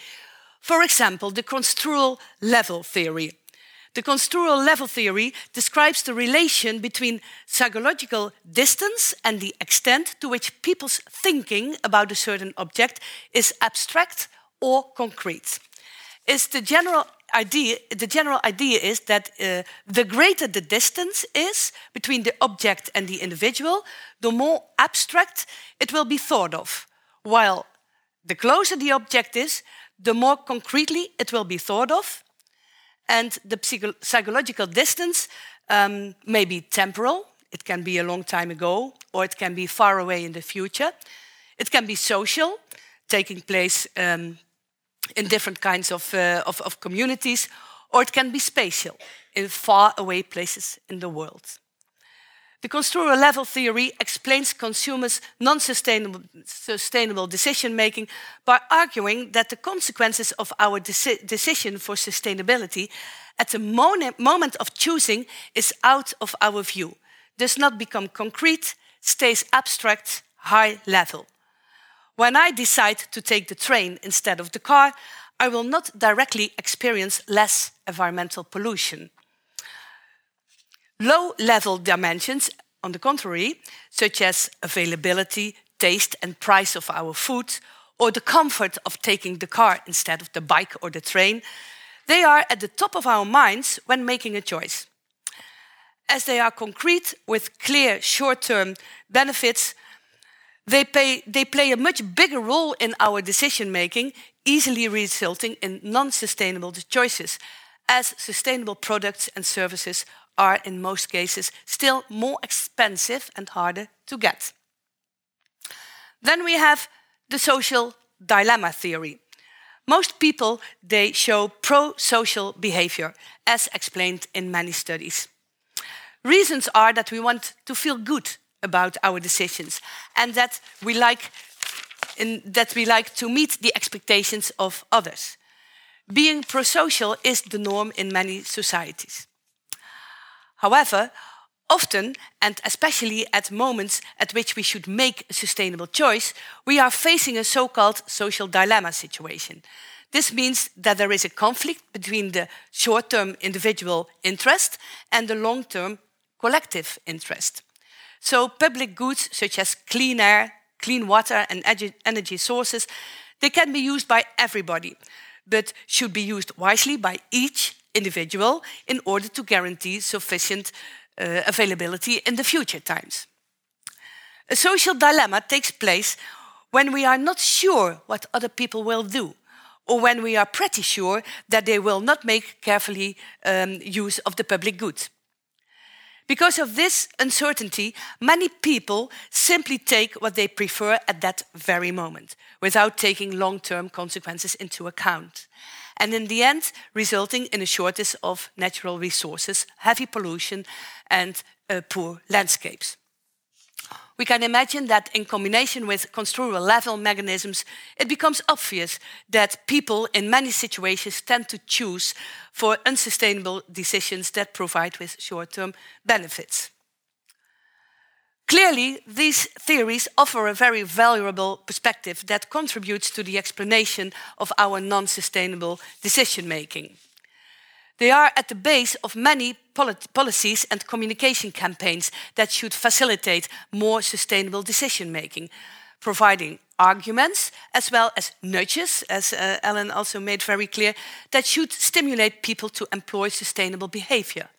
For example, the construal level theory. The construal level theory describes the relation between psychological distance and the extent to which people's thinking about a certain object is abstract or concrete. Is the general idea, the general idea is that uh, the greater the distance is between the object and the individual, the more abstract it will be thought of. While the closer the object is, the more concretely it will be thought of. And the psycho psychological distance um, may be temporal, it can be a long time ago, or it can be far away in the future. It can be social, taking place um, in different kinds of, uh, of, of communities, or it can be spatial, in far away places in the world. The construal level theory explains consumers' non sustainable, decision making by arguing that the consequences of our deci decision for sustainability at the moment of choosing is out of our view, does not become concrete, stays abstract, high level. When I decide to take the train instead of the car, I will not directly experience less environmental pollution. Low level dimensions, on the contrary, such as availability, taste, and price of our food, or the comfort of taking the car instead of the bike or the train, they are at the top of our minds when making a choice. As they are concrete with clear short term benefits, they, pay, they play a much bigger role in our decision making, easily resulting in non sustainable choices, as sustainable products and services are, in most cases, still more expensive and harder to get. Then we have the social dilemma theory. Most people they show pro-social behavior, as explained in many studies. Reasons are that we want to feel good about our decisions and that we like in, that we like to meet the expectations of others. Being pro-social is the norm in many societies. However, often, and especially at moments at which we should make a sustainable choice, we are facing a so-called social dilemma situation. This means that there is a conflict between the short-term individual interest and the long-term collective interest. So public goods such as clean air, clean water and energy sources, they can be used by everybody, but should be used wisely by each individual in order to guarantee sufficient uh, availability in the future times. A social dilemma takes place when we are not sure what other people will do, or when we are pretty sure that they will not make carefully um, use of the public goods. Because of this uncertainty, many people simply take what they prefer at that very moment, without taking long term consequences into account. And in the end, resulting in a shortage of natural resources, heavy pollution, and uh, poor landscapes. We can imagine that in combination with construal level mechanisms, it becomes obvious that people in many situations tend to choose for unsustainable decisions that provide with short-term benefits. Clearly, these theories offer a very valuable perspective that contributes to the explanation of our non-sustainable decision-making. They are at the base of many policies and communication campaigns that should facilitate more sustainable decision making, providing arguments as well as nudges, as uh, Alan also made very clear, that should stimulate people to employ sustainable behavior.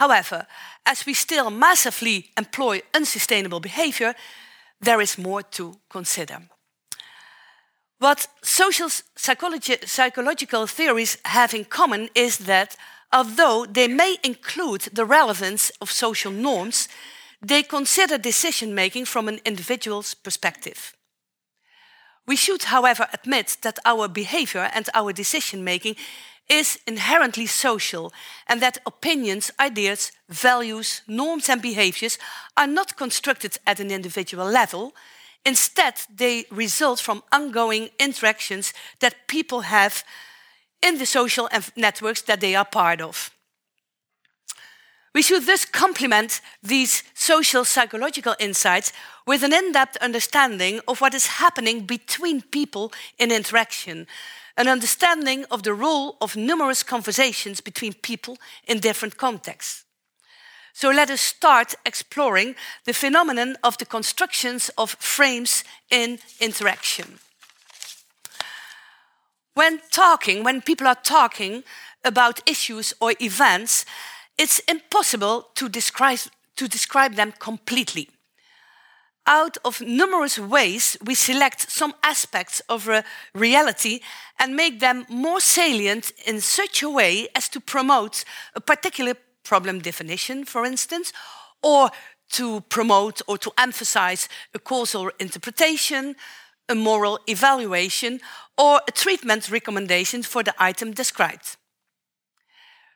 However, as we still massively employ unsustainable behavior, there is more to consider. What social psychology, psychological theories have in common is that although they may include the relevance of social norms, they consider decision making from an individual's perspective. We should, however, admit that our behavior and our decision making is inherently social and that opinions, ideas, values, norms, and behaviors are not constructed at an individual level. Instead, they result from ongoing interactions that people have in the social networks that they are part of. We should thus complement these social psychological insights with an in depth understanding of what is happening between people in interaction, an understanding of the role of numerous conversations between people in different contexts. So let us start exploring the phenomenon of the constructions of frames in interaction. When talking, when people are talking about issues or events, it's impossible to describe, to describe them completely. Out of numerous ways, we select some aspects of a reality and make them more salient in such a way as to promote a particular problem definition, for instance, or to promote or to emphasize a causal interpretation, a moral evaluation, or a treatment recommendation for the item described.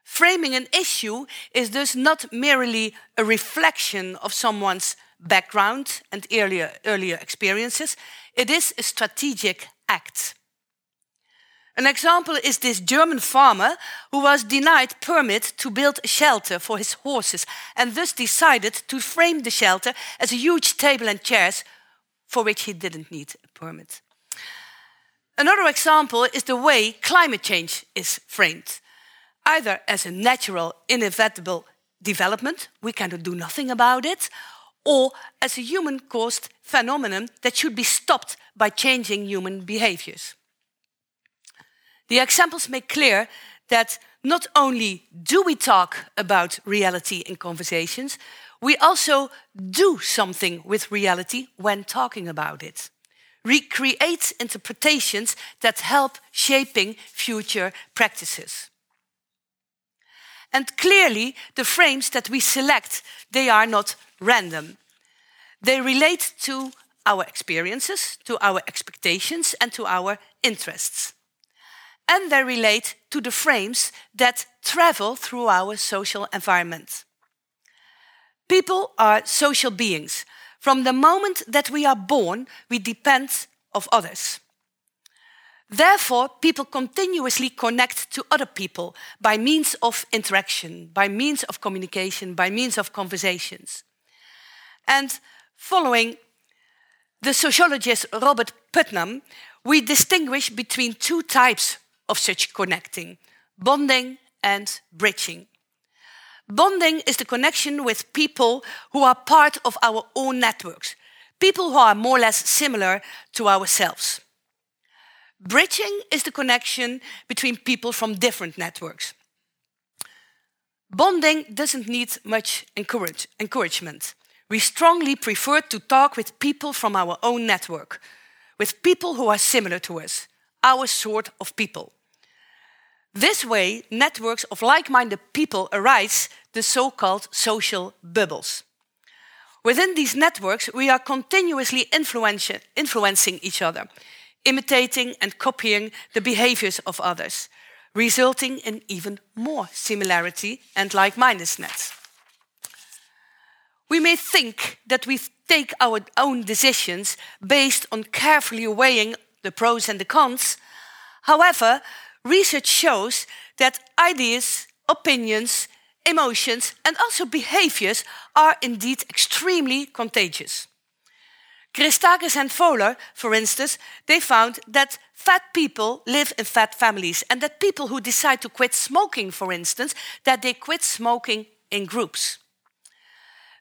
Framing an issue is thus not merely a reflection of someone's background and earlier, earlier experiences, it is a strategic act. An example is this German farmer who was denied permit to build a shelter for his horses and thus decided to frame the shelter as a huge table and chairs for which he didn't need a permit. Another example is the way climate change is framed either as a natural, inevitable development, we cannot do nothing about it, or as a human caused phenomenon that should be stopped by changing human behaviors. The examples make clear that not only do we talk about reality in conversations, we also do something with reality when talking about it. Recreate interpretations that help shaping future practices. And clearly, the frames that we select, they are not random. They relate to our experiences, to our expectations, and to our interests. And they relate to the frames that travel through our social environment. People are social beings. From the moment that we are born, we depend of others. Therefore, people continuously connect to other people by means of interaction, by means of communication, by means of conversations. And following the sociologist Robert Putnam, we distinguish between two types of such connecting bonding and bridging. Bonding is the connection with people who are part of our own networks, people who are more or less similar to ourselves. Bridging is the connection between people from different networks. Bonding doesn't need much encourage, encouragement. We strongly prefer to talk with people from our own network, with people who are similar to us, our sort of people. This way, networks of like minded people arise, the so called social bubbles. Within these networks, we are continuously influencing each other imitating and copying the behaviors of others, resulting in even more similarity and like mindedness. We may think that we take our own decisions based on carefully weighing the pros and the cons. However, research shows that ideas, opinions, emotions, and also behaviors are indeed extremely contagious. Christakis and Fowler, for instance, they found that fat people live in fat families and that people who decide to quit smoking, for instance, that they quit smoking in groups.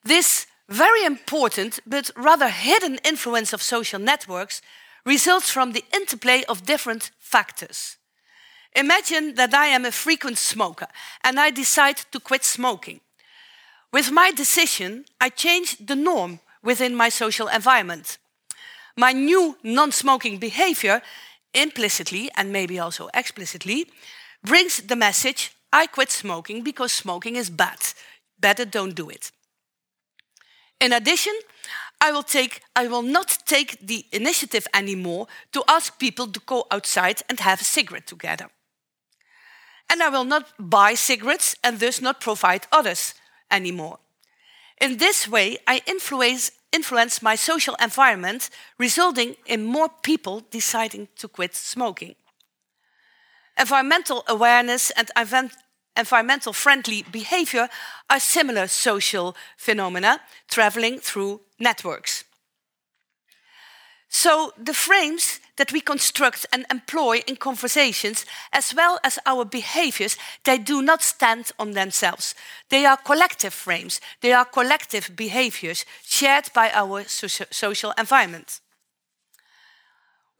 This very important but rather hidden influence of social networks results from the interplay of different factors. Imagine that I am a frequent smoker and I decide to quit smoking. With my decision, I change the norm within my social environment. My new non smoking behavior, implicitly and maybe also explicitly, brings the message I quit smoking because smoking is bad. Better don't do it. In addition, I will, take, I will not take the initiative anymore to ask people to go outside and have a cigarette together. And I will not buy cigarettes and thus not provide others anymore. In this way, I influence, influence my social environment, resulting in more people deciding to quit smoking. Environmental awareness and environmental friendly behavior are similar social phenomena traveling through networks. So the frames that we construct and employ in conversations, as well as our behaviors, they do not stand on themselves. They are collective frames, they are collective behaviors shared by our social environment.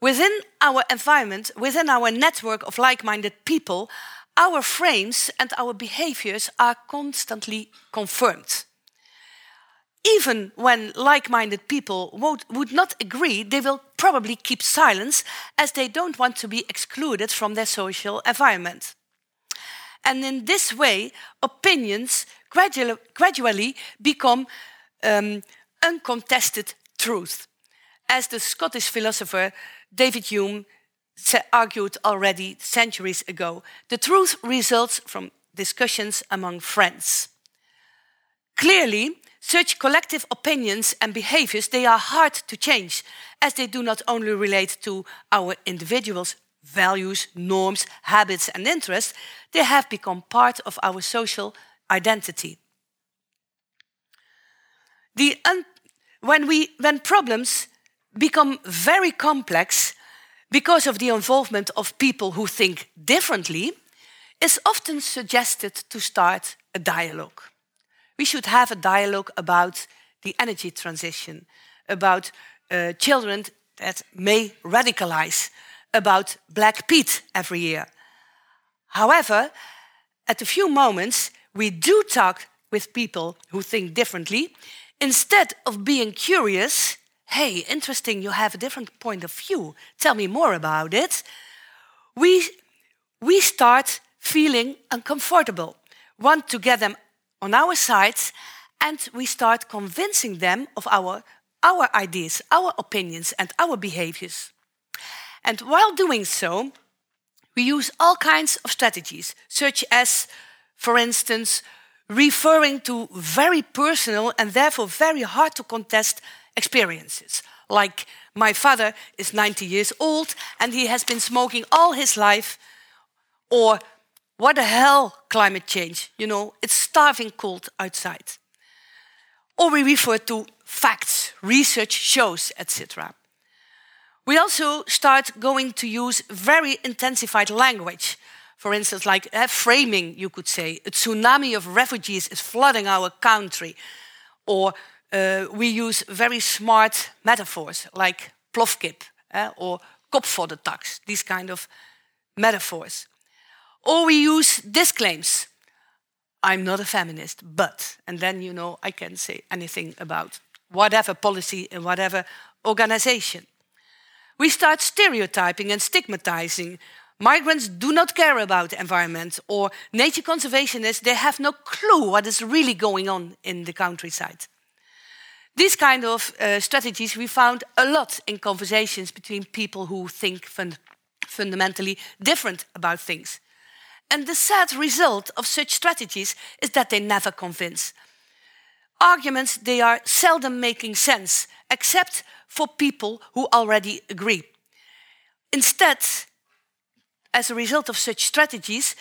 Within our environment, within our network of like minded people, our frames and our behaviors are constantly confirmed. Even when like minded people would not agree, they will probably keep silence as they don't want to be excluded from their social environment. And in this way, opinions gradually, gradually become um, uncontested truth. As the Scottish philosopher David Hume argued already centuries ago. The truth results from discussions among friends. Clearly, such collective opinions and behaviors, they are hard to change, as they do not only relate to our individuals' values, norms, habits, and interests, they have become part of our social identity. When, we, when problems become very complex because of the involvement of people who think differently, it's often suggested to start a dialogue. We should have a dialogue about the energy transition, about uh, children that may radicalize, about Black Pete every year. However, at a few moments, we do talk with people who think differently. Instead of being curious, hey, interesting, you have a different point of view. Tell me more about it. We, we start feeling uncomfortable, want to get them on our side, and we start convincing them of our, our ideas, our opinions, and our behaviors. And while doing so, we use all kinds of strategies, such as, for instance, referring to very personal and therefore very hard to contest experiences. Like my father is 90 years old and he has been smoking all his life. Or what the hell, climate change? You know, it's starving cold outside. Or we refer to facts, research shows, etc. We also start going to use very intensified language. For instance, like uh, framing, you could say, a tsunami of refugees is flooding our country. Or uh, we use very smart metaphors like plofkip eh, or tax, these kind of metaphors. Or we use disclaims. I'm not a feminist, but, and then you know I can say anything about whatever policy and whatever organization. We start stereotyping and stigmatizing. Migrants do not care about the environment, or nature conservationists, they have no clue what is really going on in the countryside. These kind of uh, strategies we found a lot in conversations between people who think fund fundamentally different about things. And the sad result of such strategies is that they never convince. Arguments, they are seldom making sense, except for people who already agree. Instead, as a result of such strategies,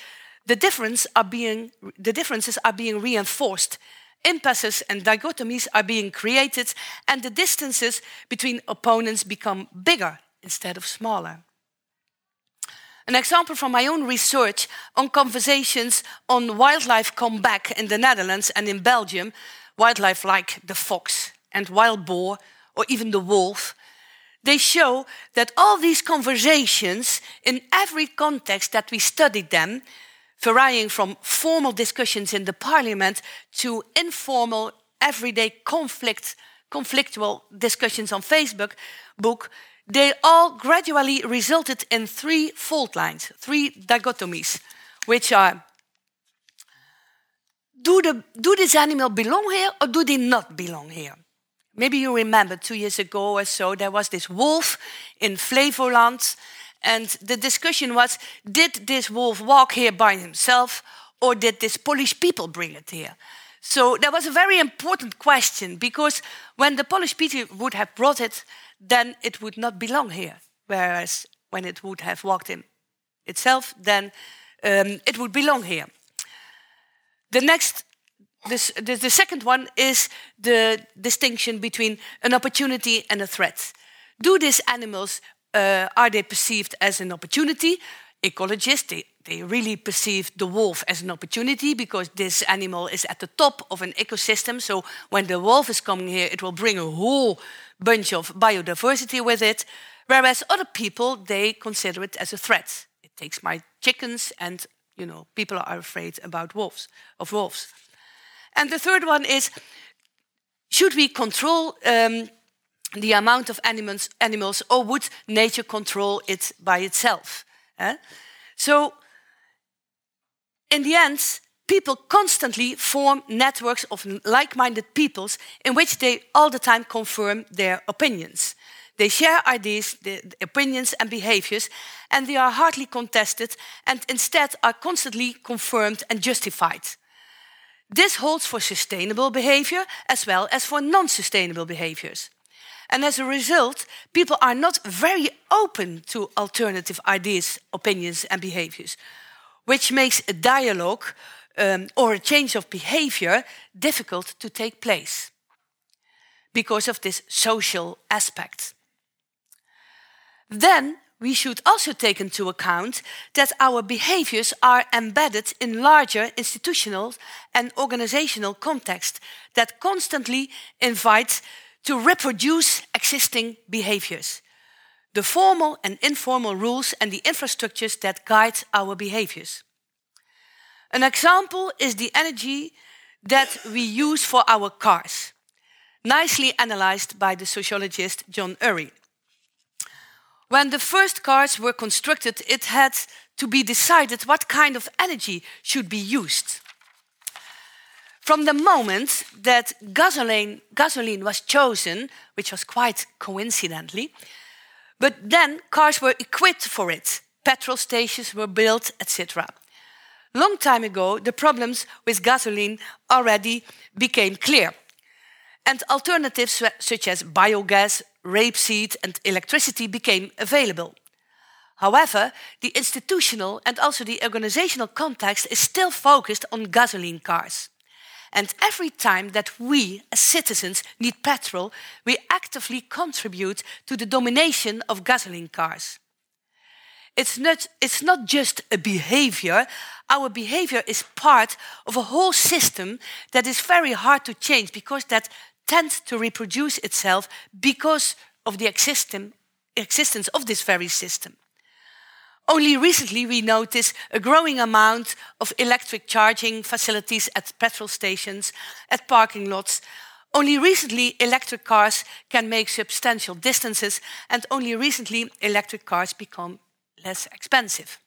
the, difference are being, the differences are being reinforced impasses and dichotomies are being created, and the distances between opponents become bigger instead of smaller. An example from my own research on conversations on wildlife comeback in the Netherlands and in Belgium, wildlife like the fox and wild boar or even the wolf, they show that all these conversations, in every context that we studied them, varying from formal discussions in the parliament to informal, everyday conflict, conflictual discussions on Facebook, book, they all gradually resulted in three fault lines, three dichotomies, which are do, the, do this animal belong here or do they not belong here? maybe you remember two years ago or so, there was this wolf in Flevoland. And the discussion was did this wolf walk here by himself or did this Polish people bring it here? So that was a very important question because when the Polish people would have brought it, then it would not belong here. Whereas when it would have walked in itself, then um, it would belong here. The next, this, the, the second one is the distinction between an opportunity and a threat. Do these animals, uh, are they perceived as an opportunity? Ecologists, they, they really perceive the wolf as an opportunity because this animal is at the top of an ecosystem. So when the wolf is coming here, it will bring a whole bunch of biodiversity with it. Whereas other people, they consider it as a threat. It takes my chickens and, you know, people are afraid about wolves, of wolves. And the third one is, should we control um, the amount of animals, animals or would nature control it by itself? Eh? So, in the end, people constantly form networks of like-minded peoples in which they all the time confirm their opinions. They share ideas, opinions and behaviors, and they are hardly contested and instead are constantly confirmed and justified. This holds for sustainable behavior as well as for non-sustainable behaviors. And as a result, people are not very open to alternative ideas, opinions, and behaviors, which makes a dialogue um, or a change of behavior difficult to take place because of this social aspect. Then we should also take into account that our behaviors are embedded in larger institutional and organizational context that constantly invite to reproduce existing behaviors, the formal and informal rules and the infrastructures that guide our behaviors. An example is the energy that we use for our cars, nicely analyzed by the sociologist John Urry. When the first cars were constructed, it had to be decided what kind of energy should be used. From the moment that gasoline, gasoline was chosen, which was quite coincidentally, but then cars were equipped for it. Petrol stations were built, etc. Long time ago, the problems with gasoline already became clear. And alternatives such as biogas, rapeseed, and electricity became available. However, the institutional and also the organizational context is still focused on gasoline cars. And every time that we, as citizens, need petrol, we actively contribute to the domination of gasoline cars. It's not, it's not just a behavior. Our behavior is part of a whole system that is very hard to change because that tends to reproduce itself because of the existence of this very system. Only recently we notice a growing amount of electric charging facilities at petrol stations, at parking lots. Only recently electric cars can make substantial distances and only recently electric cars become less expensive.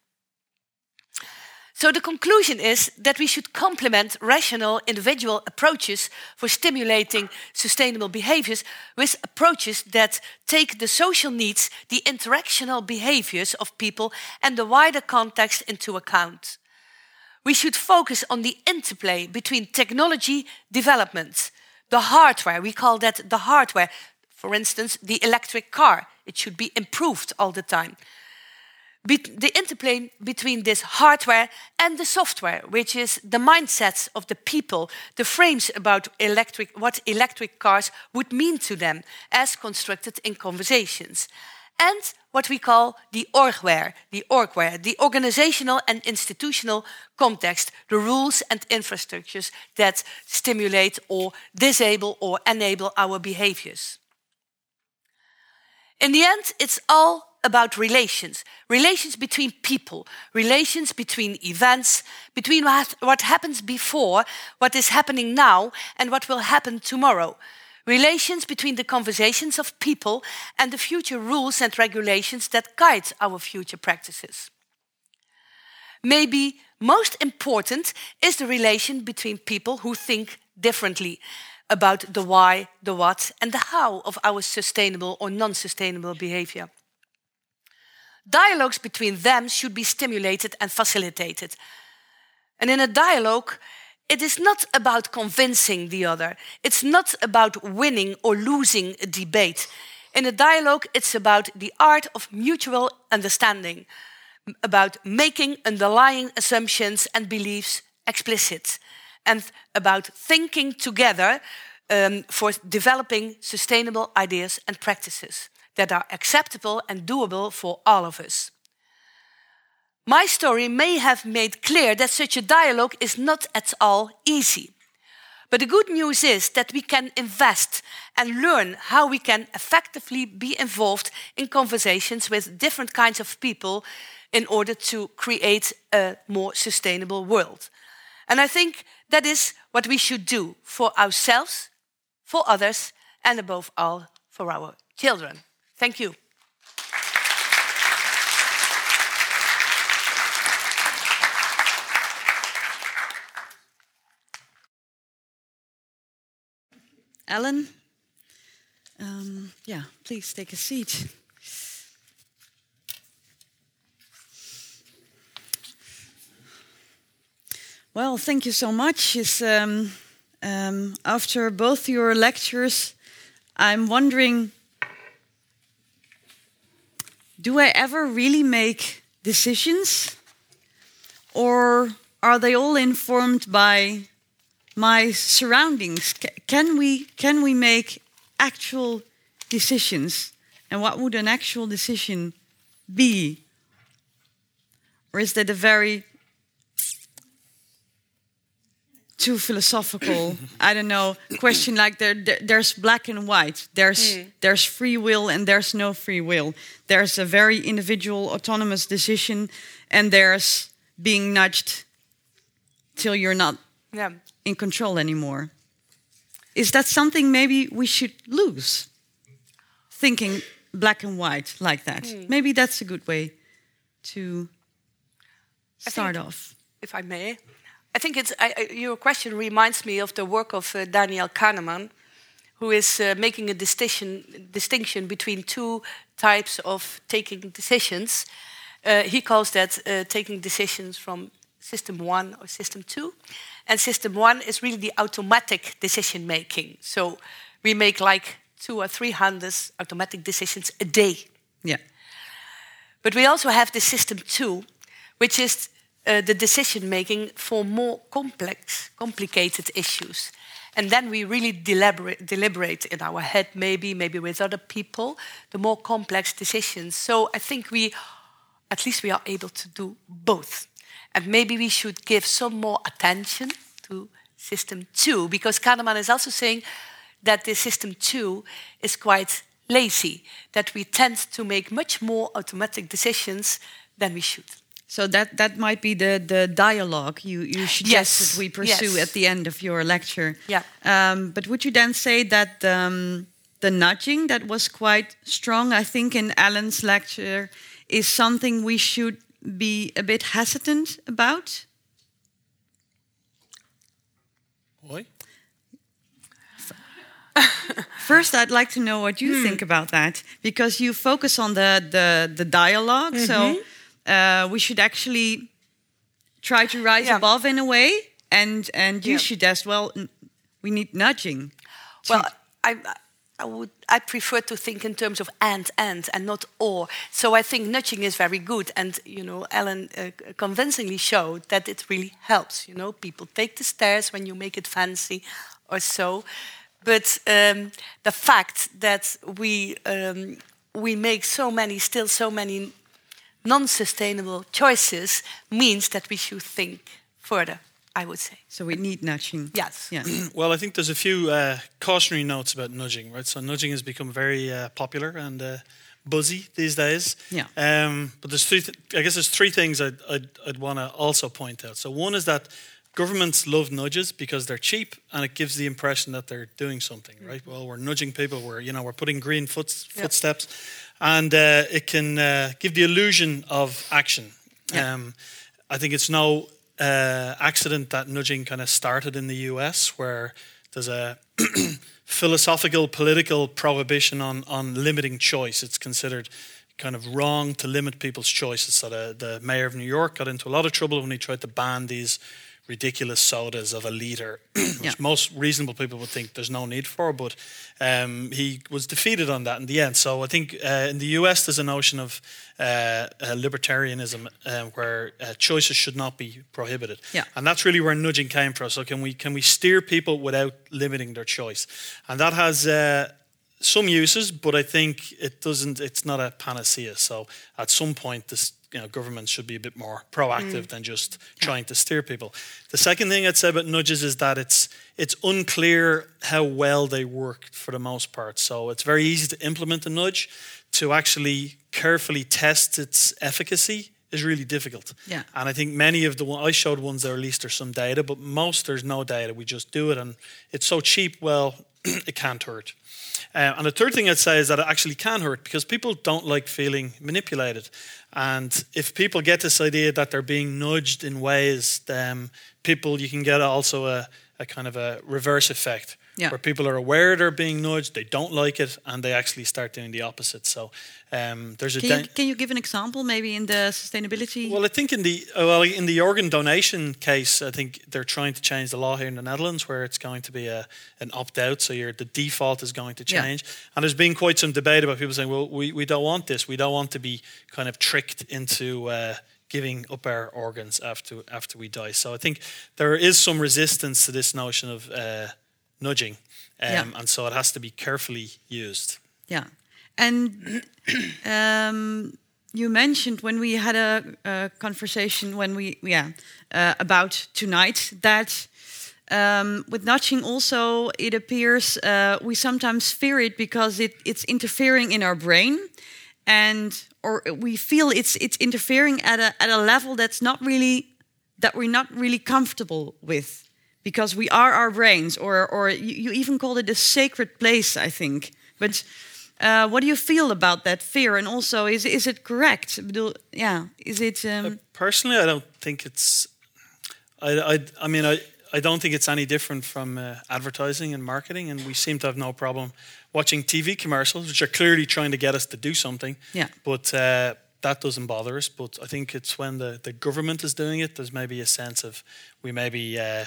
So the conclusion is that we should complement rational individual approaches for stimulating sustainable behaviors with approaches that take the social needs, the interactional behaviors of people and the wider context into account. We should focus on the interplay between technology development, the hardware, we call that the hardware. For instance, the electric car, it should be improved all the time the interplay between this hardware and the software, which is the mindsets of the people, the frames about electric, what electric cars would mean to them as constructed in conversations, and what we call the orgware, the orgware, the organizational and institutional context, the rules and infrastructures that stimulate or disable or enable our behaviors. In the end, it's all about relations, relations between people, relations between events, between what, happens before, what is happening now, and what will happen tomorrow. Relations between the conversations of people and the future rules and regulations that guide our future practices. Maybe most important is the relation between people who think differently, about the why, the what, and the how of our sustainable or non sustainable behavior. Dialogues between them should be stimulated and facilitated. And in a dialogue, it is not about convincing the other. It's not about winning or losing a debate. In a dialogue, it's about the art of mutual understanding, about making underlying assumptions and beliefs explicit, and about thinking together um, for developing sustainable ideas and practices that are acceptable and doable for all of us. My story may have made clear that such a dialogue is not at all easy. But the good news is that we can invest and learn how we can effectively be involved in conversations with different kinds of people in order to create a more sustainable world. And I think that is what we should do for ourselves, for others, and above all, for our children. Thank you. Ellen, um, yeah, please take a seat. Well, thank you so much. Um, um, after both your lectures, I'm wondering do I ever really make decisions? Or are they all informed by my surroundings? Can we, can we make actual decisions? And what would an actual decision be? Or is that a very too philosophical i don't know question like there, there, there's black and white there's mm. there's free will and there's no free will there's a very individual autonomous decision and there's being nudged till you're not yeah in control anymore. Is that something maybe we should lose? Thinking black and white like that. Mm. Maybe that's a good way to start off. If I may, I think it's I, your question reminds me of the work of uh, Daniel Kahneman, who is uh, making a distinction distinction between two types of taking decisions. Uh, he calls that uh, taking decisions from system one or system two. And system one is really the automatic decision making. So we make like two or three hundred automatic decisions a day. Yeah. But we also have the system two, which is uh, the decision making for more complex, complicated issues. And then we really deliberate, deliberate in our head, maybe, maybe with other people, the more complex decisions. So I think we, at least we are able to do both. And maybe we should give some more attention to system two, because Kahneman is also saying that the system two is quite lazy, that we tend to make much more automatic decisions than we should. So that, that might be the, the dialogue you, you suggest yes. we pursue yes. at the end of your lecture. Yeah. Um, but would you then say that um, the nudging that was quite strong, I think, in Alan's lecture, is something we should be a bit hesitant about? Why? First, I'd like to know what you hmm. think about that because you focus on the the, the dialog mm -hmm. So mm-hmm. Uh, we should actually try to rise yeah. above in a way, and and you yeah. suggest well, we need nudging. Well, I I would I prefer to think in terms of and and and not or. So I think nudging is very good, and you know, Alan uh, convincingly showed that it really helps. You know, people take the stairs when you make it fancy, or so. But um, the fact that we um, we make so many, still so many non-sustainable choices means that we should think further. I would say. So we need nudging. Yes. Yeah. well, I think there's a few uh, cautionary notes about nudging, right? So nudging has become very uh, popular and uh, buzzy these days. Yeah. Um, but there's three. Th- I guess there's three things I'd, I'd, I'd want to also point out. So one is that governments love nudges because they're cheap and it gives the impression that they're doing something, right? Mm-hmm. Well, we're nudging people. We're you know we're putting green foot, footsteps, and uh, it can uh, give the illusion of action. Yeah. Um, I think it's no uh, accident that nudging kind of started in the US, where there's a philosophical, political prohibition on on limiting choice. It's considered kind of wrong to limit people's choices. So the, the mayor of New York got into a lot of trouble when he tried to ban these ridiculous sodas of a liter, which Yeah. most reasonable people would think there's no need for. But um, he was defeated on that in the end. So I think uh, in the US there's a notion of uh, uh, libertarianism uh, where uh, choices should not be prohibited, Yeah. and that's really where nudging came from. So can we can we steer people without limiting their choice, and that has. Uh, some uses, but I think it doesn't. It's not a panacea. So at some point, this you know, government should be a bit more proactive mm. than just trying to steer people. The second thing I'd say about nudges is that it's it's unclear how well they work for the most part. So it's very easy to implement a nudge. To actually carefully test its efficacy is really difficult. Yeah. And I think many of the one I showed ones there at least there's some data, but most there's no data. We just do it, and it's so cheap. Well, it can't hurt. Uh, and the third thing I'd say is that it actually can hurt because people don't like feeling manipulated. And if people get this idea that they're being nudged in ways, then people you can get also a, a kind of a reverse effect. Yeah. Where people are aware they're being nudged, they don't like it, and they actually start doing the opposite. So um, there's a Can you, can you give an example, maybe in the sustainability? well, I think in the uh, well in the organ donation case, I think they're trying to change the law here in the Netherlands, where it's going to be a an opt out. So the default is going to Yeah. change. And there's been quite some debate about people saying, well, we, we don't want this. We don't want to be kind of tricked into. Uh, Giving up our organs after after we die, so I think there is some resistance to this notion of uh, nudging, um, Yeah. and so it has to be carefully used. Yeah. And um, you mentioned when we had a, a conversation when we yeah uh, about tonight that um, with nudging also it appears uh, we sometimes fear it because it, it's interfering in our brain and or we feel it's it's interfering at a at a level that's not really that we're not really comfortable with because we are our brains or or you, you even called it a sacred place i think but uh, what do you feel about that fear and also is is it correct yeah is it um, Personally, I don't think it's. I, I, I mean, I, I don't think it's any different from uh, advertising and marketing, and we seem to have no problem watching TV commercials, which are clearly trying to get us to do something. Yeah. But uh, that doesn't bother us. But I think it's when the, the government is doing it, there's maybe a sense of we may be uh,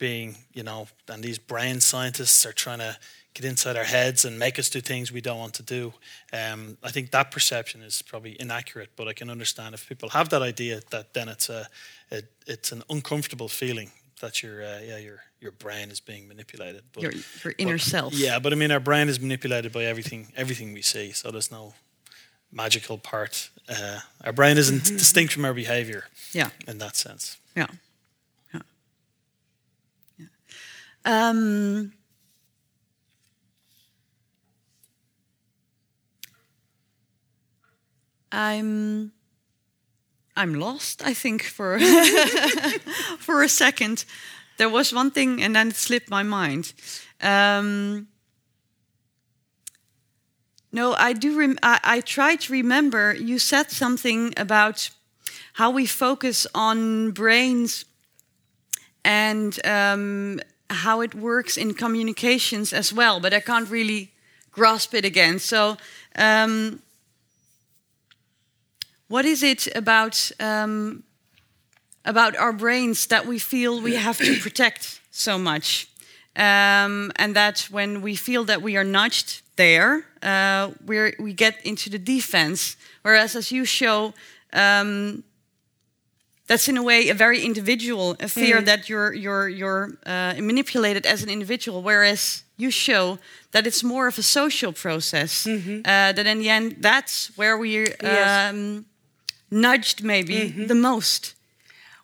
being, you know, and these brain scientists are trying to get inside our heads and make us do things we don't want to do. Um, I think that perception is probably inaccurate, but I can understand if people have that idea that then it's a, a it's an uncomfortable feeling that your uh, yeah your your brain is being manipulated. But, your, your inner but- self Yeah, but I mean our brain is manipulated by everything everything we see, so there's no magical part. Uh, our brain isn't distinct from our behavior yeah in that sense. Yeah. yeah. Um, I'm I'm lost, I think, for for a second. There was one thing and then it slipped my mind. Um, no, I do. I, I try to remember. You said something about how we focus on brains and um, how it works in communications as well, but I can't really grasp it again. So, um, what is it about um, about our brains that we feel we have to protect so much? Um, and that when we feel that we are nudged there, uh, we're, we get into the defense. Whereas, as you show, um, that's in a way a very individual a fear that you're you're you're uh, manipulated as an individual. Whereas you show that it's more of a social process. Uh, that in the end, that's where we Yes. um, nudged maybe the most.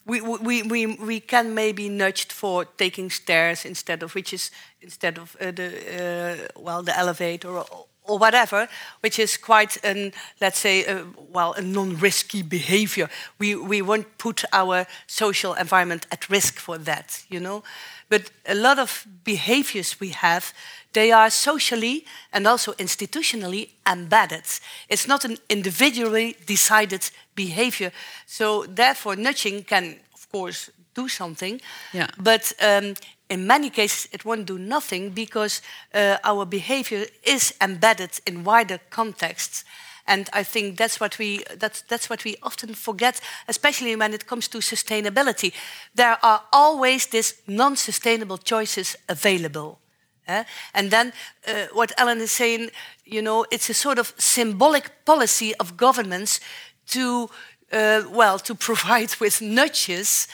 we, we, we, we can maybe nudged for taking stairs instead of which is instead of uh, the uh, well the elevator or, or whatever, which is quite an let's say uh, well a non-risky behavior. We we won't put our social environment at risk for that, you know. But a lot of behaviors we have, they are socially and also institutionally embedded. It's not an individually decided behavior. So therefore, nudging can, of course, do something. Yeah. But um, in many cases, it won't do nothing because uh, our behavior is embedded in wider contexts. And I think that's what we that's that's what we often forget, especially when it comes to sustainability. There are always these non-sustainable choices available. Eh? And then uh, what Ellen is saying, you know, it's a sort of symbolic policy of governments to, uh, well, to provide with nudges,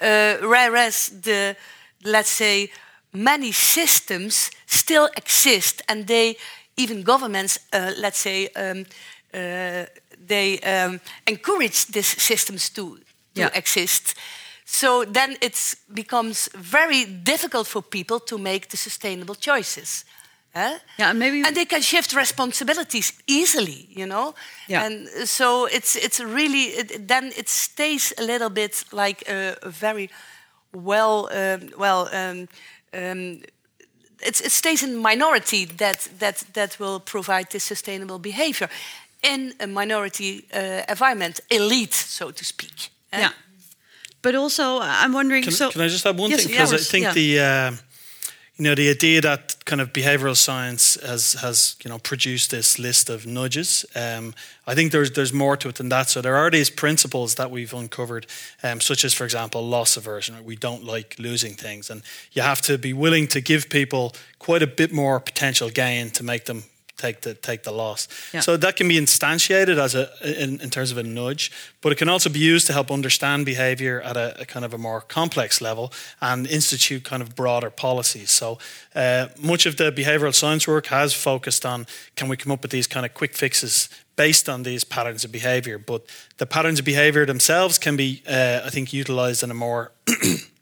uh, whereas the, let's say, many systems still exist, and they, even governments, uh, let's say, um, uh, they um, encourage these systems to, to Yeah. exist. So then it becomes very difficult for people to make the sustainable choices. Yeah, and maybe and they can shift responsibilities easily, you know. Yeah. And so it's it's really it, then it stays a little bit like a, a very well um, well um, um, it's, it stays in minority that that that will provide this sustainable behavior in a minority uh, environment, elite, so to speak. eh? yeah. But also, I'm wondering. Can, so can I just add one Yes, thing? yeah, Because I think yeah. the uh, you know the idea that kind of behavioral science has has you know produced this list of nudges. Um, I think there's there's more to it than that. So there are these principles that we've uncovered, um, such as for example loss aversion. We don't like losing things, and you have to be willing to give people quite a bit more potential gain to make them take the take the loss. Yeah. So that can be instantiated as a in, in terms of a nudge, but it can also be used to help understand behavior at a, a kind of a more complex level and institute kind of broader policies. So uh, much of the behavioral science work has focused on can we come up with these kind of quick fixes based on these patterns of behavior, but the patterns of behavior themselves can be, uh, I think, utilized in a more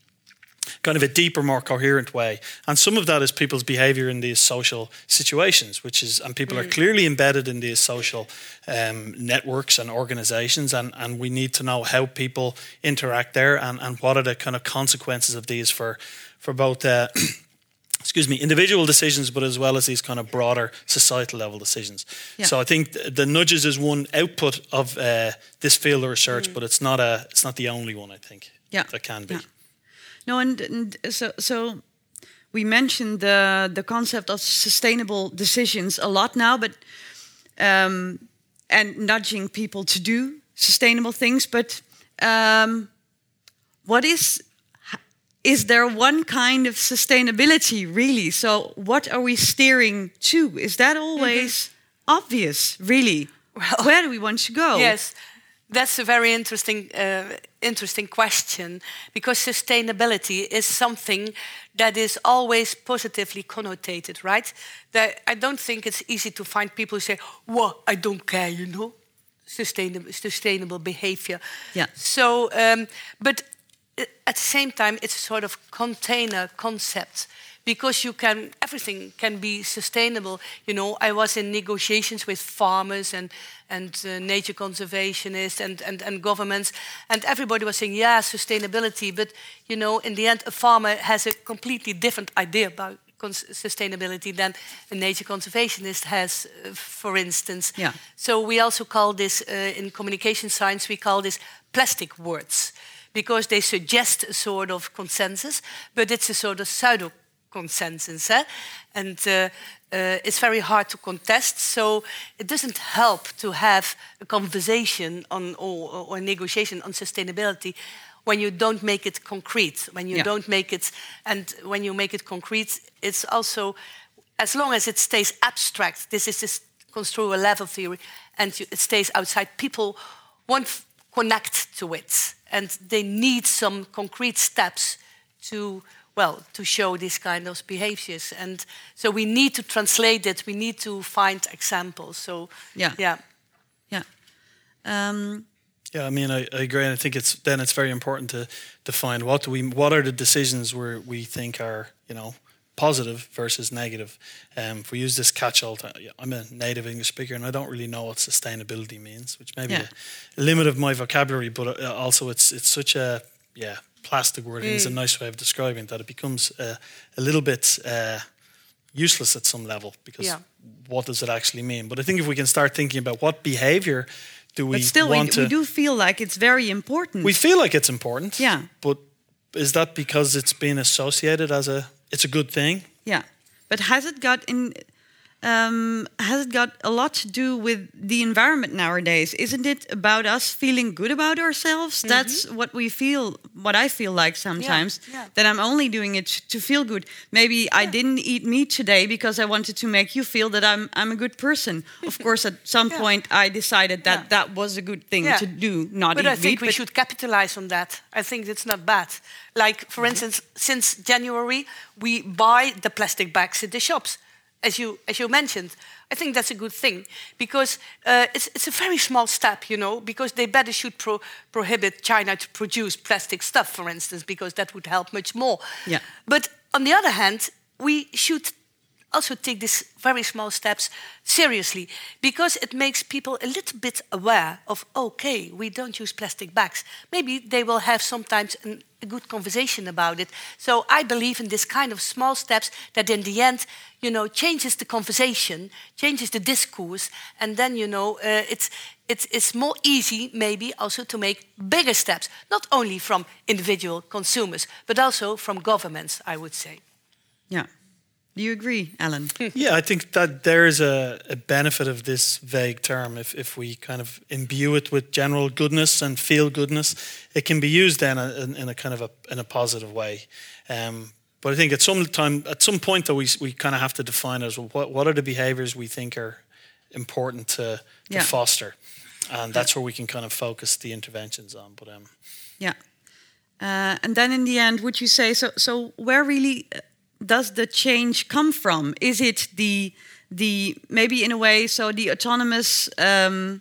kind of a deeper, more coherent way. And some of that is people's behavior in these social situations, which is, and people are clearly embedded in these social um, networks and organizations. And, and we need to know how people interact there and, and what are the kind of consequences of these for, for both. Uh, excuse me, individual decisions, but as well as these kind of broader societal level decisions. Yeah. So I think the nudges is one output of uh, this field of research, but it's not a, it's not the only one. I think. Yeah. that can be. Yeah. No, and, and so so we mentioned the the concept of sustainable decisions a lot now, but um, and nudging people to do sustainable things. But um, what is is there one kind of sustainability really? So what are we steering to? Is that always obvious? Really? Well- Where do we want to go? Yes, that's a very interesting, uh, interesting question because sustainability is something that is always positively connotated, right? That I don't think it's easy to find people who say, "Well, I don't care," you know, sustainable, sustainable behavior. Yeah. So, um, but uh, at the same time, it's a sort of container concept because you can everything can be sustainable. You know, I was in negotiations with farmers and and uh, nature conservationists and, and and governments, and everybody was saying, yeah, sustainability. But you know, in the end, a farmer has a completely different idea about cons- sustainability than a nature conservationist has, uh, for instance. Yeah. So we also call this uh, in communication science we call this plastic words because they suggest a sort of consensus, but it's a sort of pseudo consensus, eh? and uh, uh, it's very hard to contest. So it doesn't help to have a conversation on or, or a negotiation on sustainability when you don't make it concrete. When you Yeah. don't make it, and when you make it concrete, it's also as long as it stays abstract. This is this construal level theory, and you, it stays outside. People won't connect to it, and they need some concrete steps to well to show this kind of behaviors. And so we need to translate it. We need to find examples. So Yeah. yeah. Yeah. Um, Yeah, I mean, I, I agree, and I think it's then it's very important to define what do we, what are the decisions where we think are, you know, positive versus negative. Um, if we use this catch-all, to, yeah, I'm a native English speaker, and I don't really know what sustainability means, which may be Yeah. a limit of my vocabulary, but uh, also it's it's such a yeah plastic word. and It's a nice way of describing that it becomes uh, a little bit. Uh, useless at some level because Yeah. what does it actually mean? But I think if we can start thinking about what behavior do we but still, we, want to we do feel like it's very important. we feel like it's important. Yeah. But is that because it's been associated as a it's a good thing? Yeah, but has it got in? Um, has it got a lot to do with the environment nowadays? Isn't it about us feeling good about ourselves? Mm-hmm. That's what we feel. What I feel like sometimes yeah. that I'm only doing it to feel good. Maybe I didn't eat meat today because I wanted to make you feel that I'm I'm a good person. Of course, at some Yeah. point I decided that Yeah. that was a good thing Yeah. to do, not But eat I think meat. we should capitalize on that. I think it's not bad. Like, for instance, since January, we buy the plastic bags in the shops, as you as you mentioned. I think that's a good thing because uh, it's it's a very small step, you know. Because they better should pro- prohibit China to produce plastic stuff, for instance, because that would help much more. Yeah. But on the other hand, we should also take these very small steps seriously because it makes people a little bit aware of okay we don't use plastic bags. Maybe they will have sometimes an, a good conversation about it. So i believe in this kind of small steps that in the end you know changes the conversation changes the discourse and then you know uh, it's it's, it's more easy maybe also to make bigger steps not only from individual consumers but also from governments i would say. Yeah. Do you agree, Alan? Yeah, I think that there is a, a benefit of this vague term. If, if we kind of imbue it with general goodness and feel goodness, it can be used then in, in a kind of a, in a positive way. Um, but I think at some time, at some point, though, we, we kind of have to define as well, what, what are the behaviors we think are important to, to Yeah. foster, and that's where we can kind of focus the interventions on. But um, Yeah. Uh, and then in the end, would you say so? So where really uh, does the change come from? Is it the the maybe in a way so the autonomous um,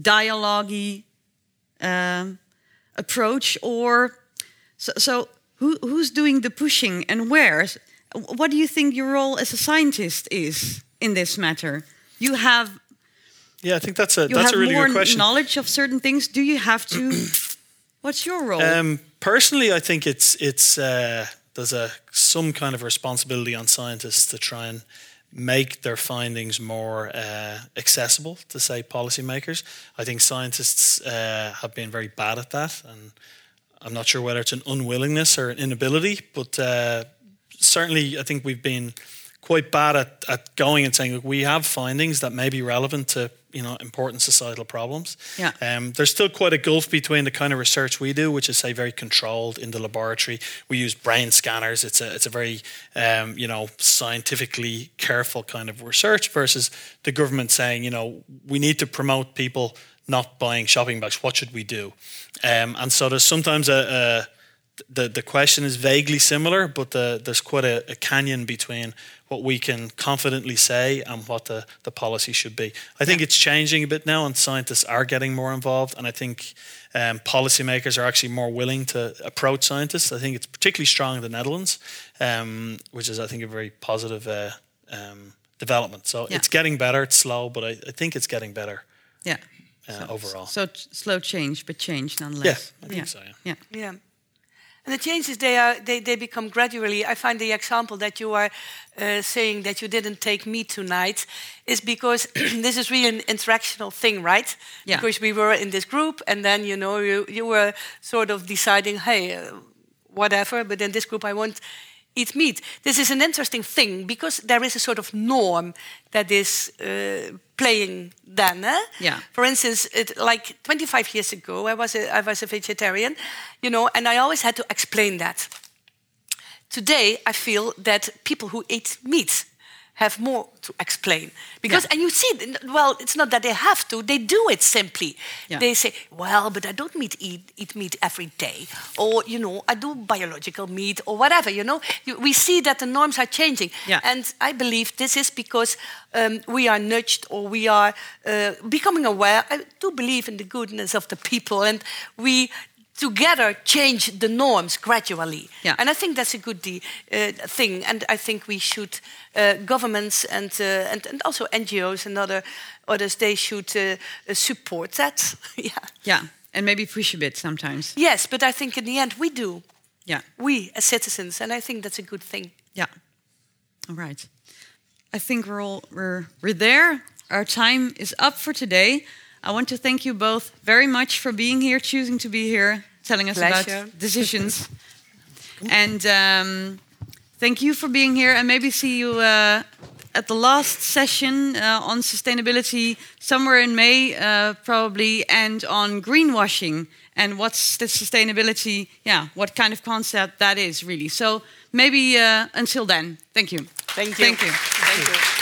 dialogue um, approach, or so, so who who's doing the pushing and where? What do you think your role as a scientist is in this matter? You have yeah, I think that's a you that's a really good question. knowledge of certain things. Do you have to? What's your role? Um, personally, I think it's it's uh, there's a some kind of responsibility on scientists to try and make their findings more uh, accessible to say policymakers. I think scientists uh, have been very bad at that, and I'm not sure whether it's an unwillingness or an inability, but uh, certainly I think we've been quite bad at, at going and saying, we have findings that may be relevant to you know important societal problems. Yeah. Um, there's still quite a gulf between the kind of research we do, which is say very controlled in the laboratory. We use brain scanners. It's a it's a very um, you know scientifically careful kind of research versus the government saying you know we need to promote people not buying shopping bags. What should we do? Um, and so there's sometimes a, a the the question is vaguely similar, but the, there's quite a, a, canyon between what we can confidently say and what the, the policy should be. I think it's changing a bit now, and scientists are getting more involved, and I think um, policymakers are actually more willing to approach scientists. I think it's particularly strong in the Netherlands, um, which is I think a very positive uh, um, development. So Yeah. it's getting better. It's slow, but I, I think it's getting better yeah. uh, overall. So t- slow change, but change nonetheless. yeah, I think so. Yeah. Yeah. Yeah. And the changes they are they, they become gradually. I find the example that you are uh, saying that you didn't take meat tonight is because this is really an interactional thing, right? Yeah. Because we were in this group, and then you know you you were sort of deciding, hey, uh, whatever. But in this group, I won't eat meat. This is an interesting thing because there is a sort of norm that is uh, playing then. Eh? Yeah. For instance, it, like 25 years ago, I was a, I was a vegetarian, you know, and I always had to explain that. Today, I feel that people who eat meat have more to explain because Yeah. and you see well it's not that they have to they do it simply Yeah. they say well but i don't meat eat, eat meat every day or you know i do biological meat or whatever you know you, we see that the norms are changing Yeah. and i believe this is because um, we are nudged or we are uh, becoming aware i do believe in the goodness of the people and we together change the norms gradually. Yeah. And I think that's a good uh, thing. And I think we should, uh, governments and, uh, and, and also NGOs and other, others, they should uh, uh, support that. yeah. Yeah. And maybe push a bit sometimes. Yes, but I think in the end we do. Yeah. We as citizens. And I think that's a good thing. Yeah. All right. I think we're all we're we're there. Our time is up for today. I want to thank you both very much for being here, choosing to be here, telling us Pleasure. about decisions. And um, thank you for being here, and maybe see you uh, at the last session uh, on sustainability somewhere in May, uh, probably, and on greenwashing and what's the sustainability, yeah, what kind of concept that is really. So maybe uh, until then, thank you. Thank you. Thank you. Thank you.